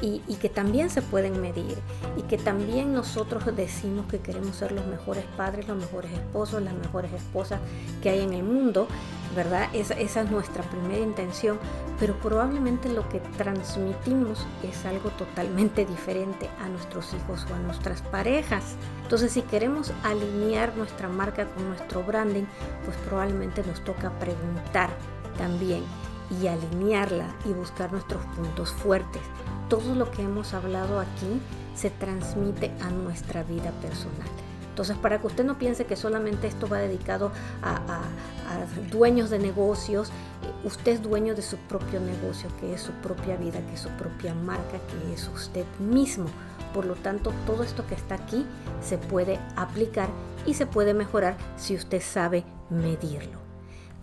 Y, que también se pueden medir y que también nosotros decimos que queremos ser los mejores padres, los mejores esposos, las mejores esposas que hay en el mundo, ¿verdad? Esa, esa es nuestra primera intención, pero probablemente lo que transmitimos es algo totalmente diferente a nuestros hijos o a nuestras parejas. Entonces, si queremos alinear nuestra marca con nuestro branding, pues probablemente nos toca preguntar también y alinearla y buscar nuestros puntos fuertes todo lo que hemos hablado aquí se transmite a nuestra vida personal. Entonces, para que usted no piense que solamente esto va dedicado a, dueños de negocios, eh, usted es dueño de su propio negocio, que es su propia vida, que es su propia marca, que es usted mismo. Por lo tanto, todo esto que está aquí se puede aplicar y se puede mejorar si usted sabe medirlo.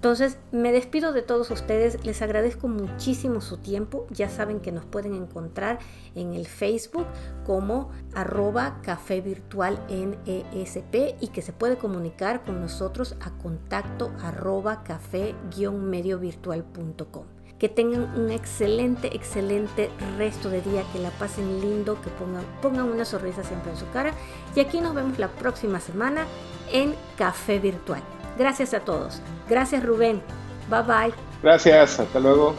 Entonces, me despido de todos ustedes, les agradezco muchísimo su tiempo, ya saben que nos pueden encontrar en el Facebook como arroba café virtual NESP y que se puede comunicar con nosotros a contacto arroba café-mediovirtual.com. Que tengan un excelente, excelente resto de día, que la pasen lindo, que pongan, pongan una sonrisa siempre en su cara. Y aquí nos vemos la próxima semana en Café Virtual. Gracias a todos. Gracias Rubén. Bye bye. Gracias. Hasta luego.